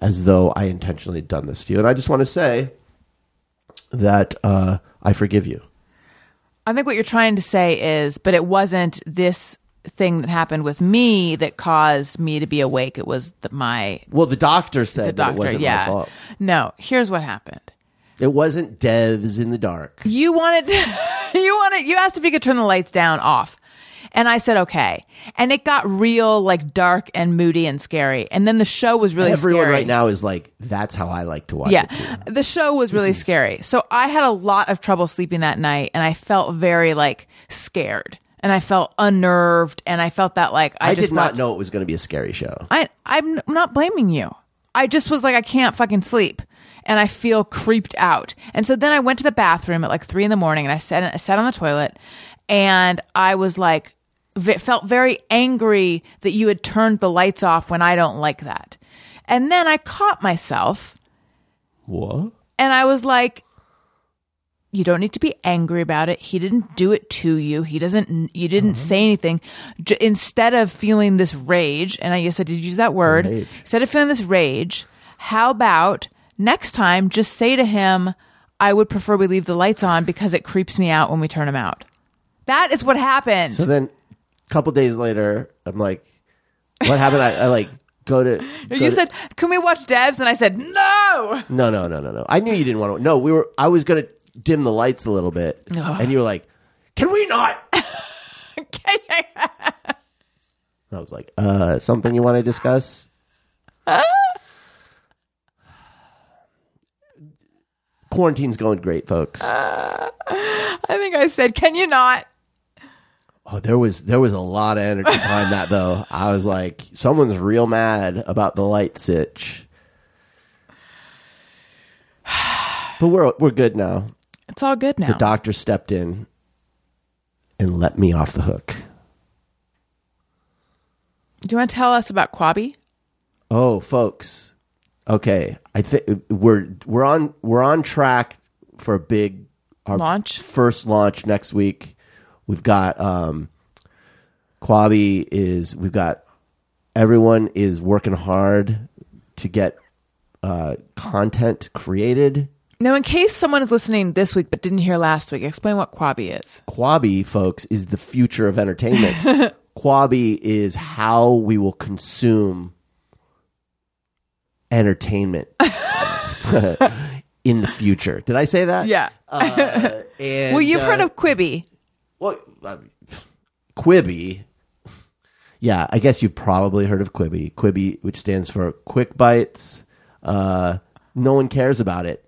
as though I intentionally had done this to you. And I just want to say that uh, I forgive you. I think what you're trying to say is, but it wasn't this thing that happened with me that caused me to be awake. It was the, my Well, the doctor said the that doctor. it wasn't yeah. my fault. No, here's what happened. It wasn't Devs in the dark. You wanted to, you wanted you asked if you could turn the lights down off. And I said okay. And it got real like dark and moody and scary. And then the show was really Everyone scary. right now is like, that's how I like to watch yeah. The show was really scary. So I had a lot of trouble sleeping that night and I felt very like scared and I felt unnerved, and I felt that like I, I, just did not watched- know it was going to be a scary show. I I'm not blaming you. I just was like I can't fucking sleep, and I feel creeped out. And so then I went to the bathroom at like three in the morning, and I sat I sat on the toilet, and I was like felt very angry that you had turned the lights off when I don't like that. And then I caught myself, What? and I was like. You don't need to be angry about it. He didn't do it to you. He doesn't. You didn't uh-huh. say anything. J- instead of feeling this rage, and I guess I did use that word. Rage. Instead of feeling this rage, how about next time just say to him, "I would prefer we leave the lights on because it creeps me out when we turn them out." That is what happened. So then, a couple days later, I'm like, "What happened?" I, I like go to. go you to- said, "Can we watch Devs?" And I said, "No." no, no, no, no, no. I knew you didn't want to. No, we were. I was going to dim the lights a little bit, and you were like, "Can we not?" I was like, "Uh, something you want to discuss?" Quarantine's going great, folks. I think I said, "Can you not?" Oh, there was there was a lot of energy behind that though. I was like, someone's real mad about the light sitch. But we're we're good now. It's all good now. The doctor stepped in and let me off the hook. Do you want to tell us about Quabi? Oh, folks. Okay, I think we're we're on we're on track for a big our Launch? first launch next week. We've got um Quabi is we've got everyone is working hard to get uh content created. Now, in case someone is listening this week but didn't hear last week, explain what Quabi is. Quabi, folks, is the future of entertainment. Quabi is how we will consume entertainment in the future. Did I say that? Yeah. Uh, and, well, you've uh, heard of Quibi. Well, I mean, Quibi. Yeah, I guess you've probably heard of Quibi. Quibi, which stands for Quick Bites. Uh, no one cares about it.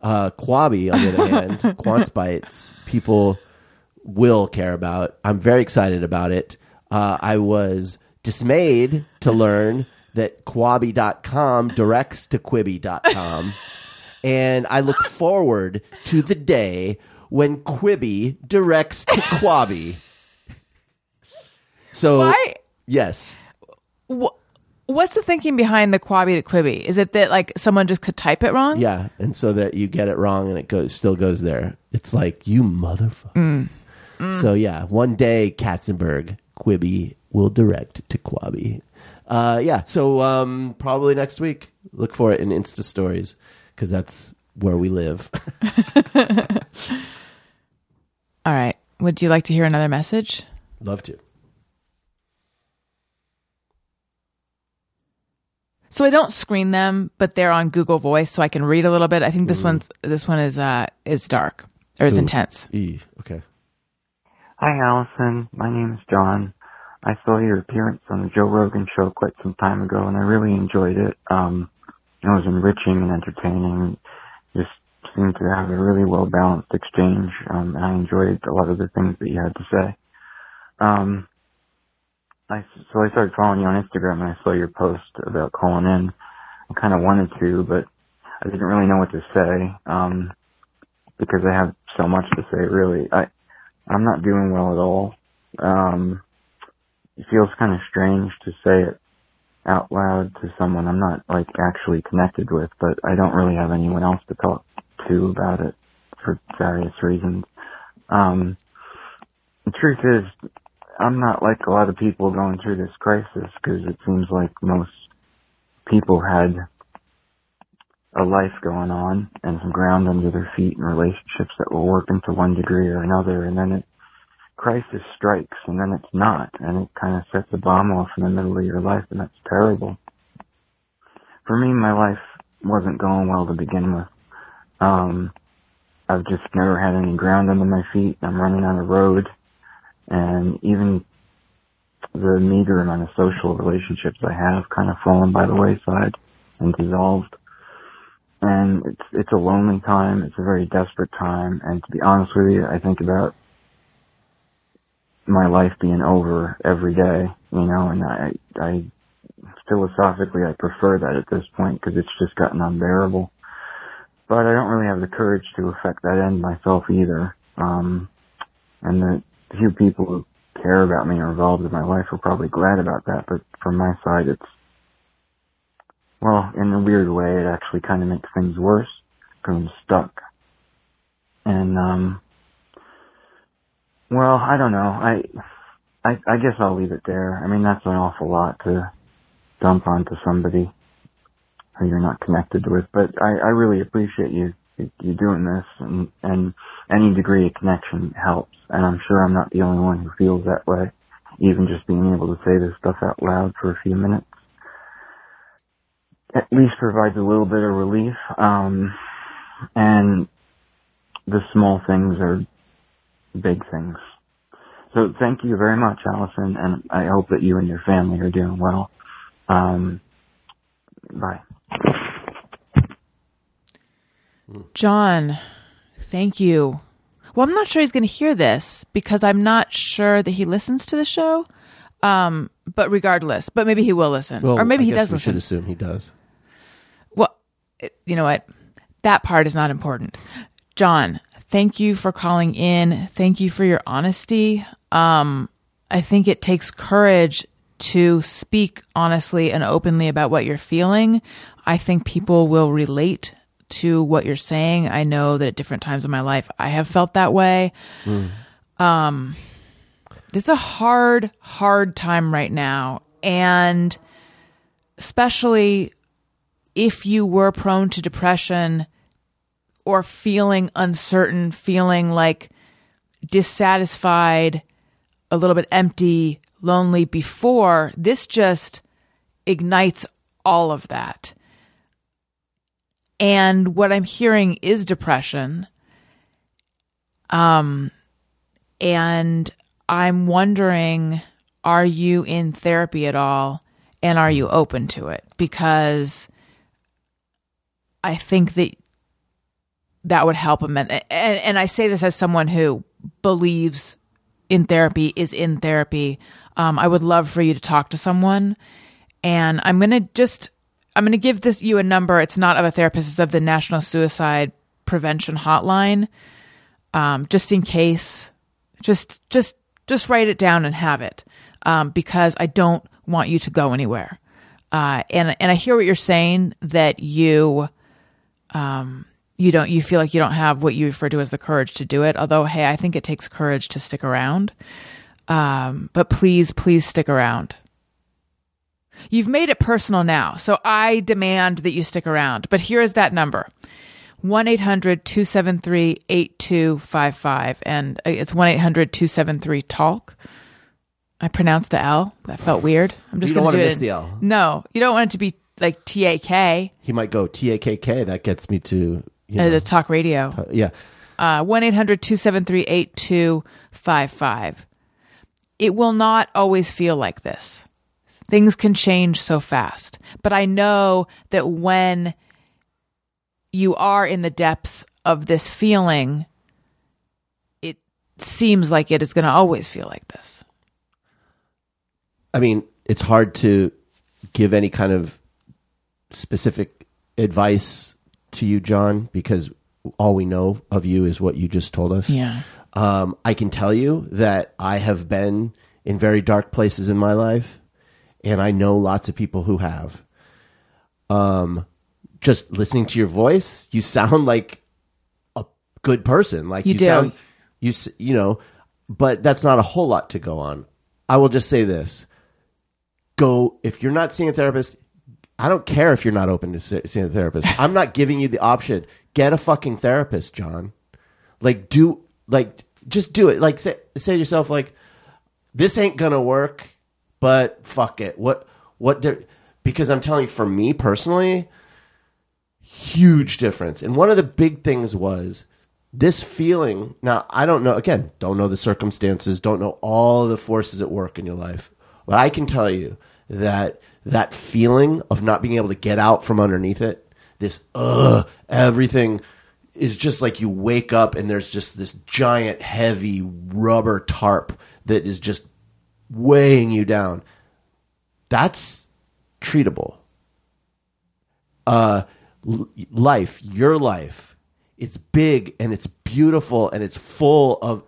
Uh, Quabi, on the other hand, Quantz Bites, people will care about. I'm very excited about it. Uh, I was dismayed to learn that Quabi.com directs to Quibi.com. and I look forward to the day when Quibi directs to Quabi. So, Why? yes. Wh- What's the thinking behind the Quabi to Quibi? Is it that like someone just could type it wrong? Yeah, and so that you get it wrong and it goes still goes there. It's like you motherfucker. So yeah, one day Katzenberg Quibi will direct to Quabi. Uh, yeah, so um, probably next week. Look for it in Insta stories because that's where we live. All right. Would you like to hear another message? Love to. So I don't screen them, but they're on Google Voice, so I can read a little bit. I think this one's this one is uh is dark or is Ooh. intense. E. Okay. Hi, Allison. My name is John. I saw your appearance on the Joe Rogan show quite some time ago, and I really enjoyed it. Um, it was enriching and entertaining. Seemed to have a really well balanced exchange, um, and I enjoyed a lot of the things that you had to say. Um, I, so I started following you on Instagram, and I saw your post about calling in. I kind of wanted to, but I didn't really know what to say um, because I have so much to say. Really, I I'm not doing well at all. Um, it feels kind of strange to say it out loud to someone I'm not like actually connected with, but I don't really have anyone else to talk to about it for various reasons. Um, the truth is, I'm not like a lot of people going through this crisis because it seems like most people had a life going on and some ground under their feet and relationships that were working to one degree or another and then it crisis strikes and then it's not and it kind of sets a bomb off in the middle of your life and that's terrible. For me my life wasn't going well to begin with. Um I've just never had any ground under my feet. I'm running on a road and even the meager amount of social relationships I have kind of fallen by the wayside and dissolved and it's it's a lonely time. It's a very desperate time, and to be honest with you, I think about my life being over every day, you know, and I, I philosophically I prefer that at this point because it's just gotten unbearable. But I don't really have the courage to affect that end myself either. Um, and the few people who care about me or involved in my life are probably glad about that. But from my side, it's well, in a weird way, it actually kind of makes things worse because I'm stuck. And um, well, I don't know. I, I, I guess I'll leave it there. I mean, that's an awful lot to dump onto somebody who you're not connected with. But I, I really appreciate you you doing this, and and any degree of connection helps. And I'm sure I'm not the only one who feels that way. Even just being able to say this stuff out loud for a few minutes at least provides a little bit of relief. Um, and the small things are big things. So thank you very much, Allison, and I hope that you and your family are doing well. Um, bye. John, thank you. Well, I'm not sure he's going to hear this because I'm not sure that he listens to the show. Um, but regardless, but maybe he will listen, Well, or maybe I he does we listen. should assume he does. Well, it- you know what? That part is not important. John, thank you for calling in. Thank you for your honesty. Um, I think it takes courage to speak honestly and openly about what you're feeling. I think people will relate to what you're saying. I know that at different times in my life, I have felt that way. Um, it's a hard, hard time right now. And especially if you were prone to depression or feeling uncertain, feeling like dissatisfied, a little bit empty, lonely before, this just ignites all of that. And what I'm hearing is depression. Um, and I'm wondering are you in therapy at all? And are you open to it? Because I think that that would help him. And, and, and I say this as someone who believes in therapy, is in therapy. Um, I would love for you to talk to someone. And I'm going to just, I'm going to give this you a number. It's not of a therapist, it's of the National Suicide Prevention Hotline. Um, just in case, just, just, just write it down and have it. Um, because I don't want you to go anywhere. Uh, and, and I hear what you're saying that you, um, you don't you feel like you don't have what you refer to as the courage to do it although hey i think it takes courage to stick around um, but please please stick around you've made it personal now so i demand that you stick around but here is that number 1-800-273-8255 and it's 1-800-273-talk i pronounced the l that felt weird i'm just You don't gonna wanna miss it. the L. no you don't want it to be like t-a-k He might go T A K K. That gets me to you uh, the talk radio uh, yeah. Uh, 1 800 273 8255. It will not always feel like this. Things can change so fast. But I know that when you are in the depths of this feeling, it seems like it is going to always feel like this. I mean, it's hard to give any kind of specific advice to you, John, because all we know of you is what you just told us. Yeah. Um, I can tell you that I have been in very dark places in my life, and I know lots of people who have. Um, just listening to your voice, you sound like a good person. Like You you, do. sound, you you know, but that's not a whole lot to go on. I will just say this: go if you're not seeing a therapist. I don't care if you're not open to seeing a therapist. I'm not giving you the option. Get a fucking therapist, John. Like do like just do it. Like say say to yourself like this ain't gonna work, but fuck it. What what there because I'm telling you for me personally, huge difference. And one of the big things was this feeling. Now, I don't know, again, don't know the circumstances, don't know all the forces at work in your life. But I can tell you that that feeling of not being able to get out from underneath it, this, ugh, everything is just like you wake up and there's just this giant, heavy rubber tarp that is just weighing you down. That's treatable. Uh, life, your life, it's big and it's beautiful and it's full of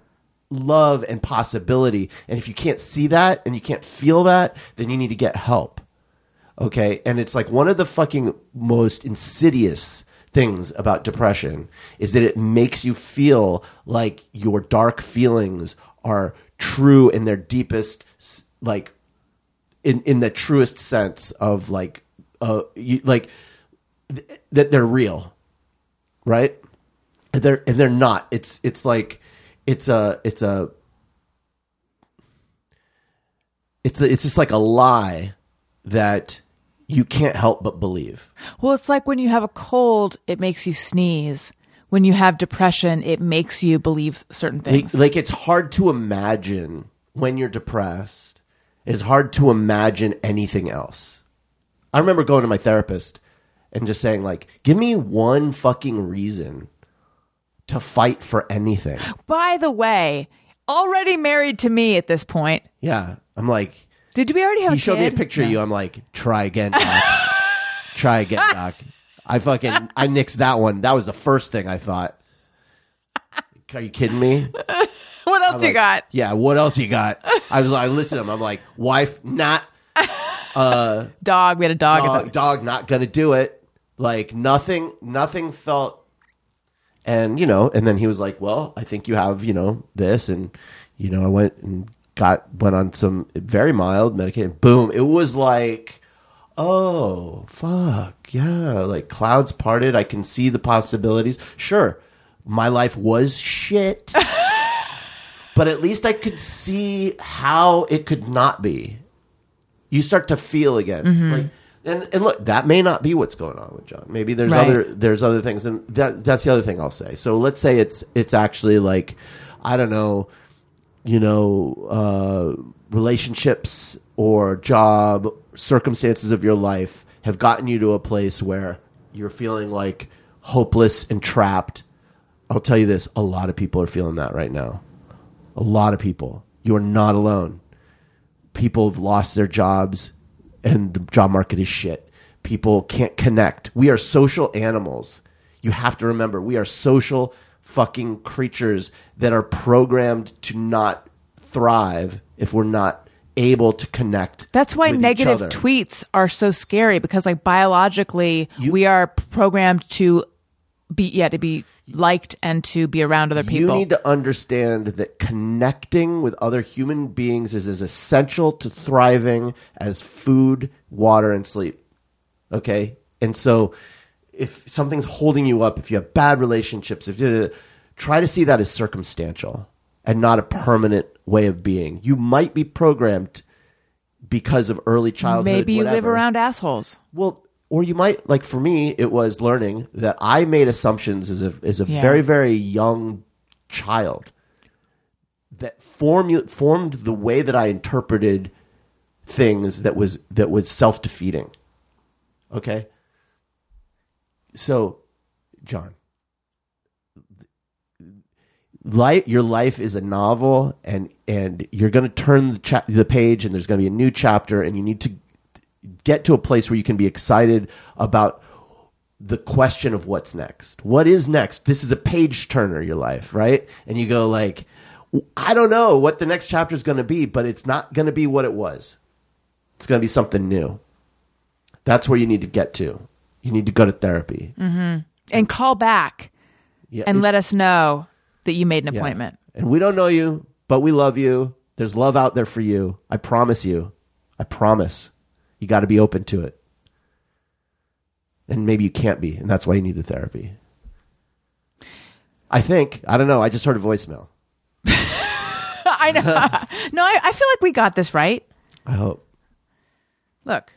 love and possibility. And if you can't see that and you can't feel that, then you need to get help. Okay. And it's like one of the fucking most insidious things about depression is that it makes you feel like your dark feelings are true in their deepest, like, in, in the truest sense of like, uh, you, like, th- that they're real, right? And they're and they're not. It's it's like it's a it's a it's a, it's just like a lie that you can't help but believe. Well, it's like when you have a cold, it makes you sneeze. When you have depression, it makes you believe certain Like, things. like it's hard to imagine when you're depressed. It's hard to imagine anything else. I remember going to my therapist and just saying like, "Give me one fucking reason to fight for anything." By the way, already married to me at this point. Yeah, I'm like, Did we already have he a showed me a kid? picture of you. I'm like, try again, doc. try again, doc. I fucking I nixed that one. That was the first thing I thought. Are you kidding me? What else you Like, got? Yeah, what else you got? I was like, listen to him. I'm like, wife, not uh Dog. We had a dog. dog, the- dog, not gonna do it. Like nothing, nothing felt. And you know, and then he was like, "Well, I think you have, you know, this." And you know, I went and got went on some very mild medication. Boom! It was like, oh fuck yeah! Like clouds parted. I can see the possibilities. Sure, my life was shit. but at least I could see how it could not be. You start to feel again, Mm-hmm. like, and and look, that may not be what's going on with John. Maybe there's Right. other there's other things, and that that's the other thing I'll say. So let's say it's it's actually like, I don't know, you know, uh, relationships or job circumstances of your life have gotten you to a place where you're feeling like hopeless and trapped. I'll tell you this: a lot of people are feeling that right now. A lot of people. You are not alone. People have lost their jobs and the job market is shit. People can't connect. We are social animals. You have to remember, we are social fucking creatures that are programmed to not thrive if we're not able to connect. That's why negative tweets are so scary because, like, biologically, You- we are programmed to be, yeah, to be liked and to be around other people. You need to understand that connecting with other human beings is as essential to thriving as food, water, and sleep. Okay? And so if something's holding you up, if you have bad relationships, if you try to see that as circumstantial and not a permanent way of being. You might be programmed because of early childhood. Maybe you live around assholes. Well, or you might like for me, it was learning that I made assumptions as a as a Yeah. very very young child that formu- formed the way that I interpreted things that was that was self defeating. Okay, so John, life your life is a novel and and you're going to turn the, cha- the page and there's going to be a new chapter and you need to get to a place where you can be excited about the question of what's next. What is next? This is a page turner your life, right? And you go like I don't know what the next chapter is going to be, but it's not going to be what it was. It's going to be something new. That's where you need to get to. You need to go to therapy. Mm-hmm. And call back Yeah, and it- let us know that you made an Yeah. appointment. And we don't know you, but we love you. There's love out there for you. I promise you. I promise. You got to be open to it. And maybe you can't be, and that's why you need the therapy. I think. I don't know. I just heard a voicemail. I know. no, I, I feel like we got this right. I hope. Look,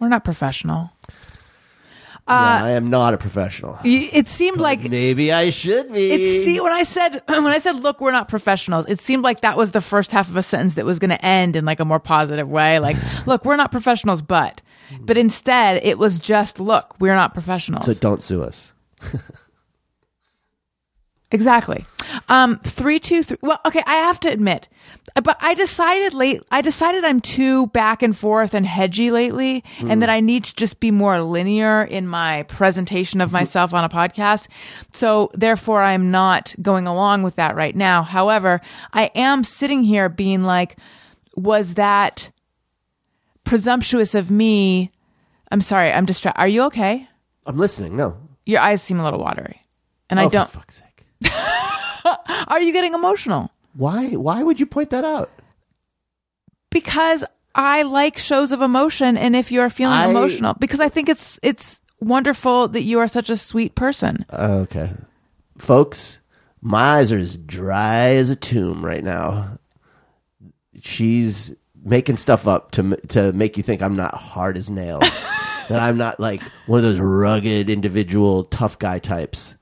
we're not professional. Yeah, uh, I am not a professional. It seemed like Maybe I should be. it. See, when I said when I said, "Look, we're not professionals," it seemed like that was the first half of a sentence that was going to end in like a more positive way. Like, "Look, we're not professionals," but, but instead, it was just, "Look, we're not professionals." so don't sue us. Exactly. Um, three, two, three. Well, okay. I have to admit, but I decided late. I decided I'm too back and forth and hedgy lately, and that I need to just be more linear in my presentation of myself on a podcast. So therefore, I'm not going along with that right now. However, I am sitting here being like, was that presumptuous of me? I'm sorry. I'm distracted. Are you okay? I'm listening. No. Your eyes seem a little watery, and I Oh, don't. For fuck's sake. Are you getting emotional? Why? Why would you point that out? because I like shows of emotion and if you're feeling I- emotional because I think it's it's wonderful that you are such a sweet person. Oh, okay. Folks, my eyes are as dry as a tomb right now. She's making stuff up to to make you think I'm not hard as nails. that I'm not like one of those rugged individual tough guy types.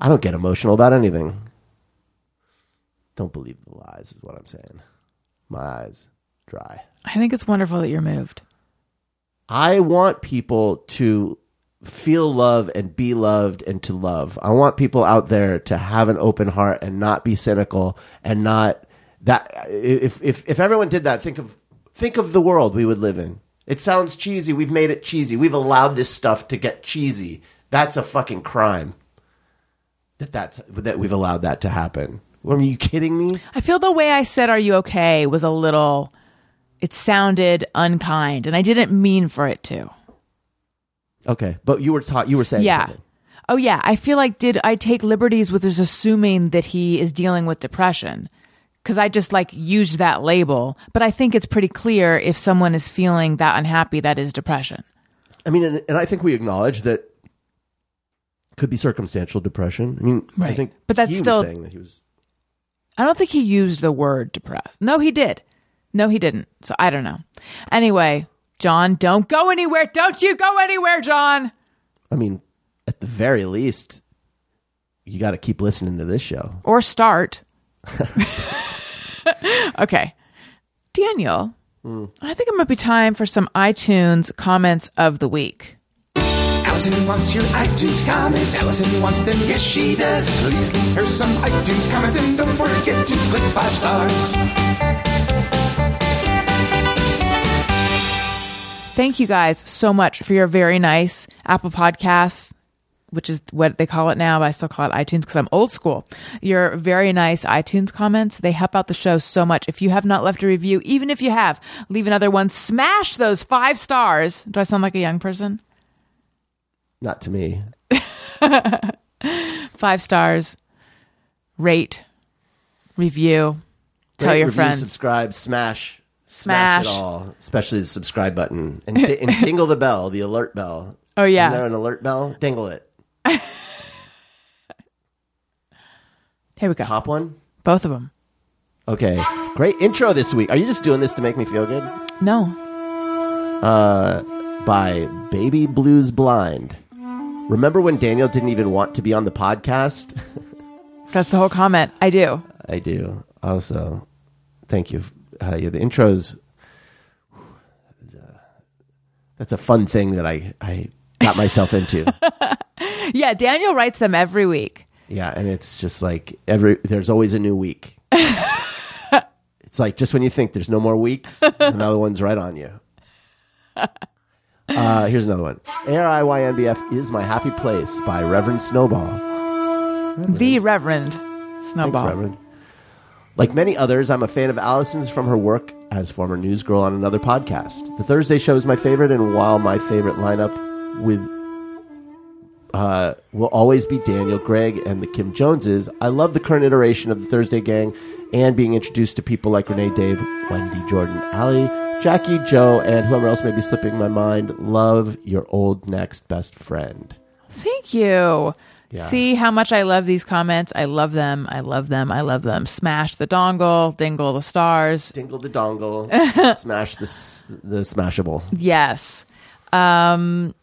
I don't get emotional about anything. Don't believe the lies is what I'm saying. My eyes dry. I think it's wonderful that you're moved. I want people to feel love and be loved and to love. I want people out there to have an open heart and not be cynical and not that if if if everyone did that think of think of the world we would live in. It sounds cheesy. We've made it cheesy. We've allowed this stuff to get cheesy. That's a fucking crime. That that's that we've allowed that to happen. Are you kidding me? I feel the way I said are you okay was a little it sounded unkind and I didn't mean for it to. Okay, but you were taught. You were saying yeah. something. Oh yeah, I feel like did I take liberties with just assuming that he is dealing with depression? Cuz I just like used that label, but I think it's pretty clear if someone is feeling that unhappy that is depression. I mean, and, and I think we acknowledge that could be circumstantial depression. I mean, I think, But that's he still- was saying that he was. I don't think he used the word depressed. No, he did. No, he didn't. So I don't know. Anyway, John, don't go anywhere. Don't you go anywhere, John. I mean, at the very least, you got to keep listening to this show. Or start. okay. Daniel, hmm. I think it might be time for some iTunes comments of the week. Allison wants your iTunes comments. Allison wants them, yes she does. Please leave her some iTunes comments and don't forget to click five stars. Thank you guys so much for your very nice Apple Podcasts, which is what they call it now, but I still call it iTunes because I'm old school. Your very nice iTunes comments, they help out the show so much. If you have not left a review, even if you have, leave another one. Smash those five stars. Do I sound like a young person? Not to me. Five stars. Rate. Review. Tell Rate, your review, friends. subscribe, smash, Smash. it all, especially the subscribe button, and, di- and dingle the bell, the alert bell. Oh, yeah. Isn't there an alert bell? Dingle it. Here we go. Top one. Both of them. Okay, great intro this week. Are you just doing this to make me feel good? No. Uh, by Baby Blues Blind. Remember when Daniel didn't even want to be on the podcast? That's the whole comment. I do. I do. Also, thank you. Uh, yeah, the intros. That's a fun thing that I, I got myself into. Yeah, Daniel writes them every week. yeah, and it's just like every there's always a new week. it's like just when you think there's no more weeks, another one's right on you. Uh, here's another one. ARIYNBF is my happy place by Reverend Snowball. The Reverend Snowball. Thanks, Reverend. Like many others, I'm a fan of Allison's from her work as former newsgirl on another podcast. The Thursday show is my favorite, and while my favorite lineup with uh, will always be Daniel, Greg, and the Kim Joneses, I love the current iteration of the Thursday gang and being introduced to people like Renee, Dave, Wendy, Jordan, Ali, Jackie, Joe, and whoever else may be slipping my mind. Love your old next best friend. Thank you. Yeah. See how much I love these comments. I love them. I love them. I love them. Smash the dongle, dingle the stars. Dingle the dongle, smash the the smashable. Yes. Um,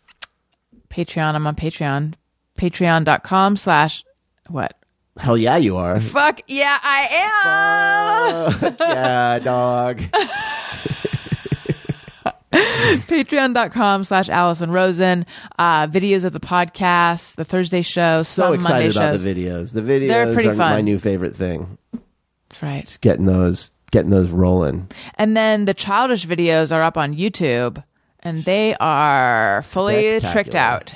Patreon. I'm on Patreon. Patreon.com slash what? Hell yeah, you are. Fuck yeah, I am. yeah, dog. Patreon.com slash Allison Rosen. Uh, videos of the podcast, the Thursday show, So excited Monday about shows. the videos. The videos They're pretty are fun. my new favorite thing. That's right. Getting those, getting those rolling. And then the childish videos are up on YouTube and they are fully tricked out.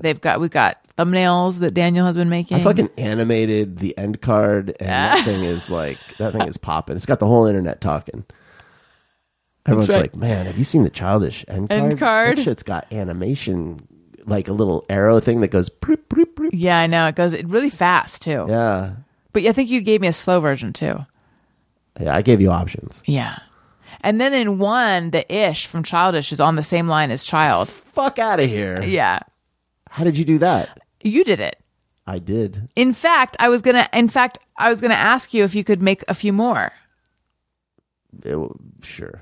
They've got, we've got thumbnails that Daniel has been making. I fucking animated the end card, and that thing is like that thing is popping. It's got the whole internet talking. Everyone's right. like, "Man, have you seen the childish end card? End card? That shit's got animation, like a little arrow thing that goes. Broop, broop, broop. yeah, I know. It goes really fast too. Yeah, But I think you gave me a slow version too. yeah. I gave you options. Yeah. And then in one, the ish from childish is on the same line as child. Fuck out of here. Yeah. How did you do that? You did it. I did. In fact, I was gonna. In fact, I was gonna ask you if you could make a few more. It sure.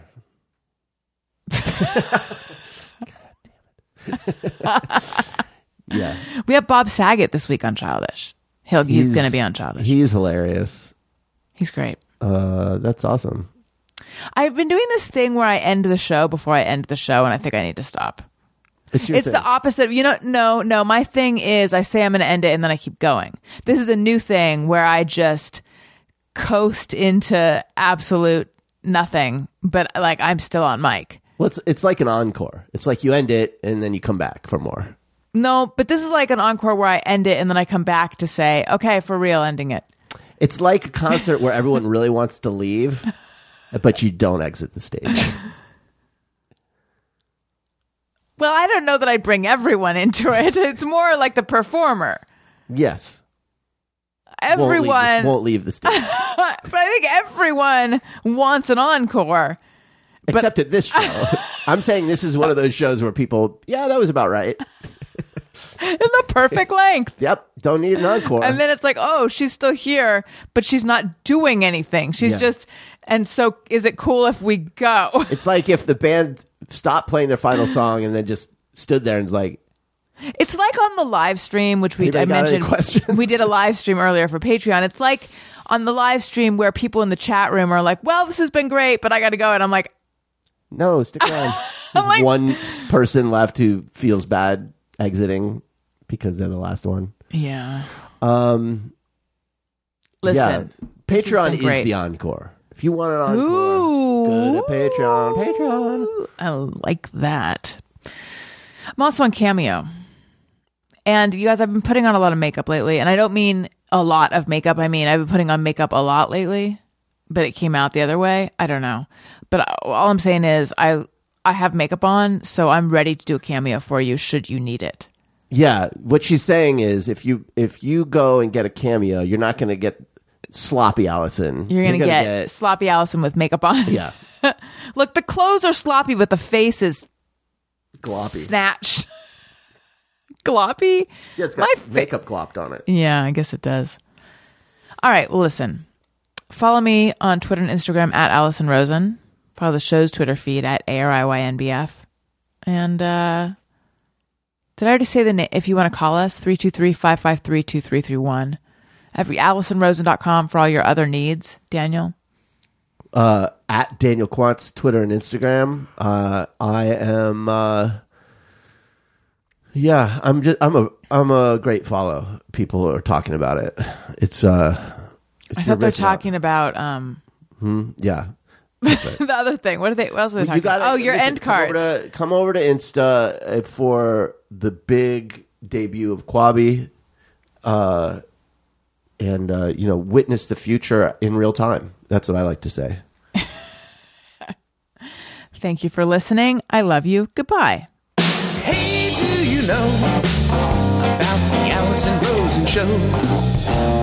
yeah, We have Bob Saget this week on Childish. He'll, he's, gonna be on Childish. He's hilarious. he's great. Uh, that's awesome. I've been doing this thing where I end the show before I end the show, and I think I need to stop. It's your it's the opposite. You know, no, no. My thing is, I say I'm going to end it, and then I keep going. This is a new thing where I just coast into absolute nothing, but like I'm still on mic. Well, it's, it's like an encore. It's like you end it and then you come back for more. No, but this is like an encore where I end it and then I come back to say, okay, for real, ending it. It's like a concert where everyone really wants to leave, but you don't exit the stage. Well, I don't know that I'd bring everyone into it. It's more like the performer. Yes. Won't leave the- Everyone, won't leave the stage. but I think everyone wants an encore. Except at this show. I'm saying this is one of those shows where people, yeah, that was about right. in the perfect length. Yep. Don't need an encore. And then it's like, oh, she's still here, but she's not doing anything. She's Yeah. just, and so is it cool if we go? it's like if the band stopped playing their final song and then just stood there and was like, It's like on the live stream, which we Anybody I got any mentioned. questions? We did a live stream earlier for Patreon. It's like on the live stream where people in the chat room are like, well, this has been great, but I got to go. And I'm like, no, stick around. There's like- one person left who feels bad exiting because they're the last one. yeah. Um, Listen, yeah. this has Patreon been is great. the encore. If you want an encore, go to Patreon. Patreon. I like that. I'm also on Cameo. And you guys, I've been putting on a lot of makeup lately. And I don't mean a lot of makeup. I mean, I've been putting on makeup a lot lately, but it came out the other way. I don't know. But all I'm saying is I I have makeup on, so I'm ready to do a cameo for you should you need it. Yeah, what she's saying is if you if you go and get a cameo, you're not going to get sloppy Allison. You're going to get, sloppy Allison with makeup on. yeah, Look, the clothes are sloppy, but the face is gloppy. Snatch. Gloppy? Yeah, it's got My fa- makeup glopped on it. Yeah, I guess it does. All right, well, listen. Follow me on Twitter and Instagram at Allison Rosen. Follow the show's Twitter feed at ARIYNBF. And uh, did I already say the name? If you want to call us, 323 553 2331. Every AllisonRosen.com for all your other needs. Daniel? Uh, at Daniel Quantz, Twitter and Instagram. Uh, I am. Uh, yeah, I'm just. I'm a. I'm a great follow. People are talking about it. It's. uh I thought they're talking about um, Yeah. the other thing. What are they? What else are they talking gotta- about? Oh, your listen, end come over to- Come over to Insta uh, for the big debut of Quabi, uh, and uh, you know, witness the future in real time. That's what I like to say. Thank you for listening. I love you. Goodbye. Hey, do you know about the Allison Rosen show?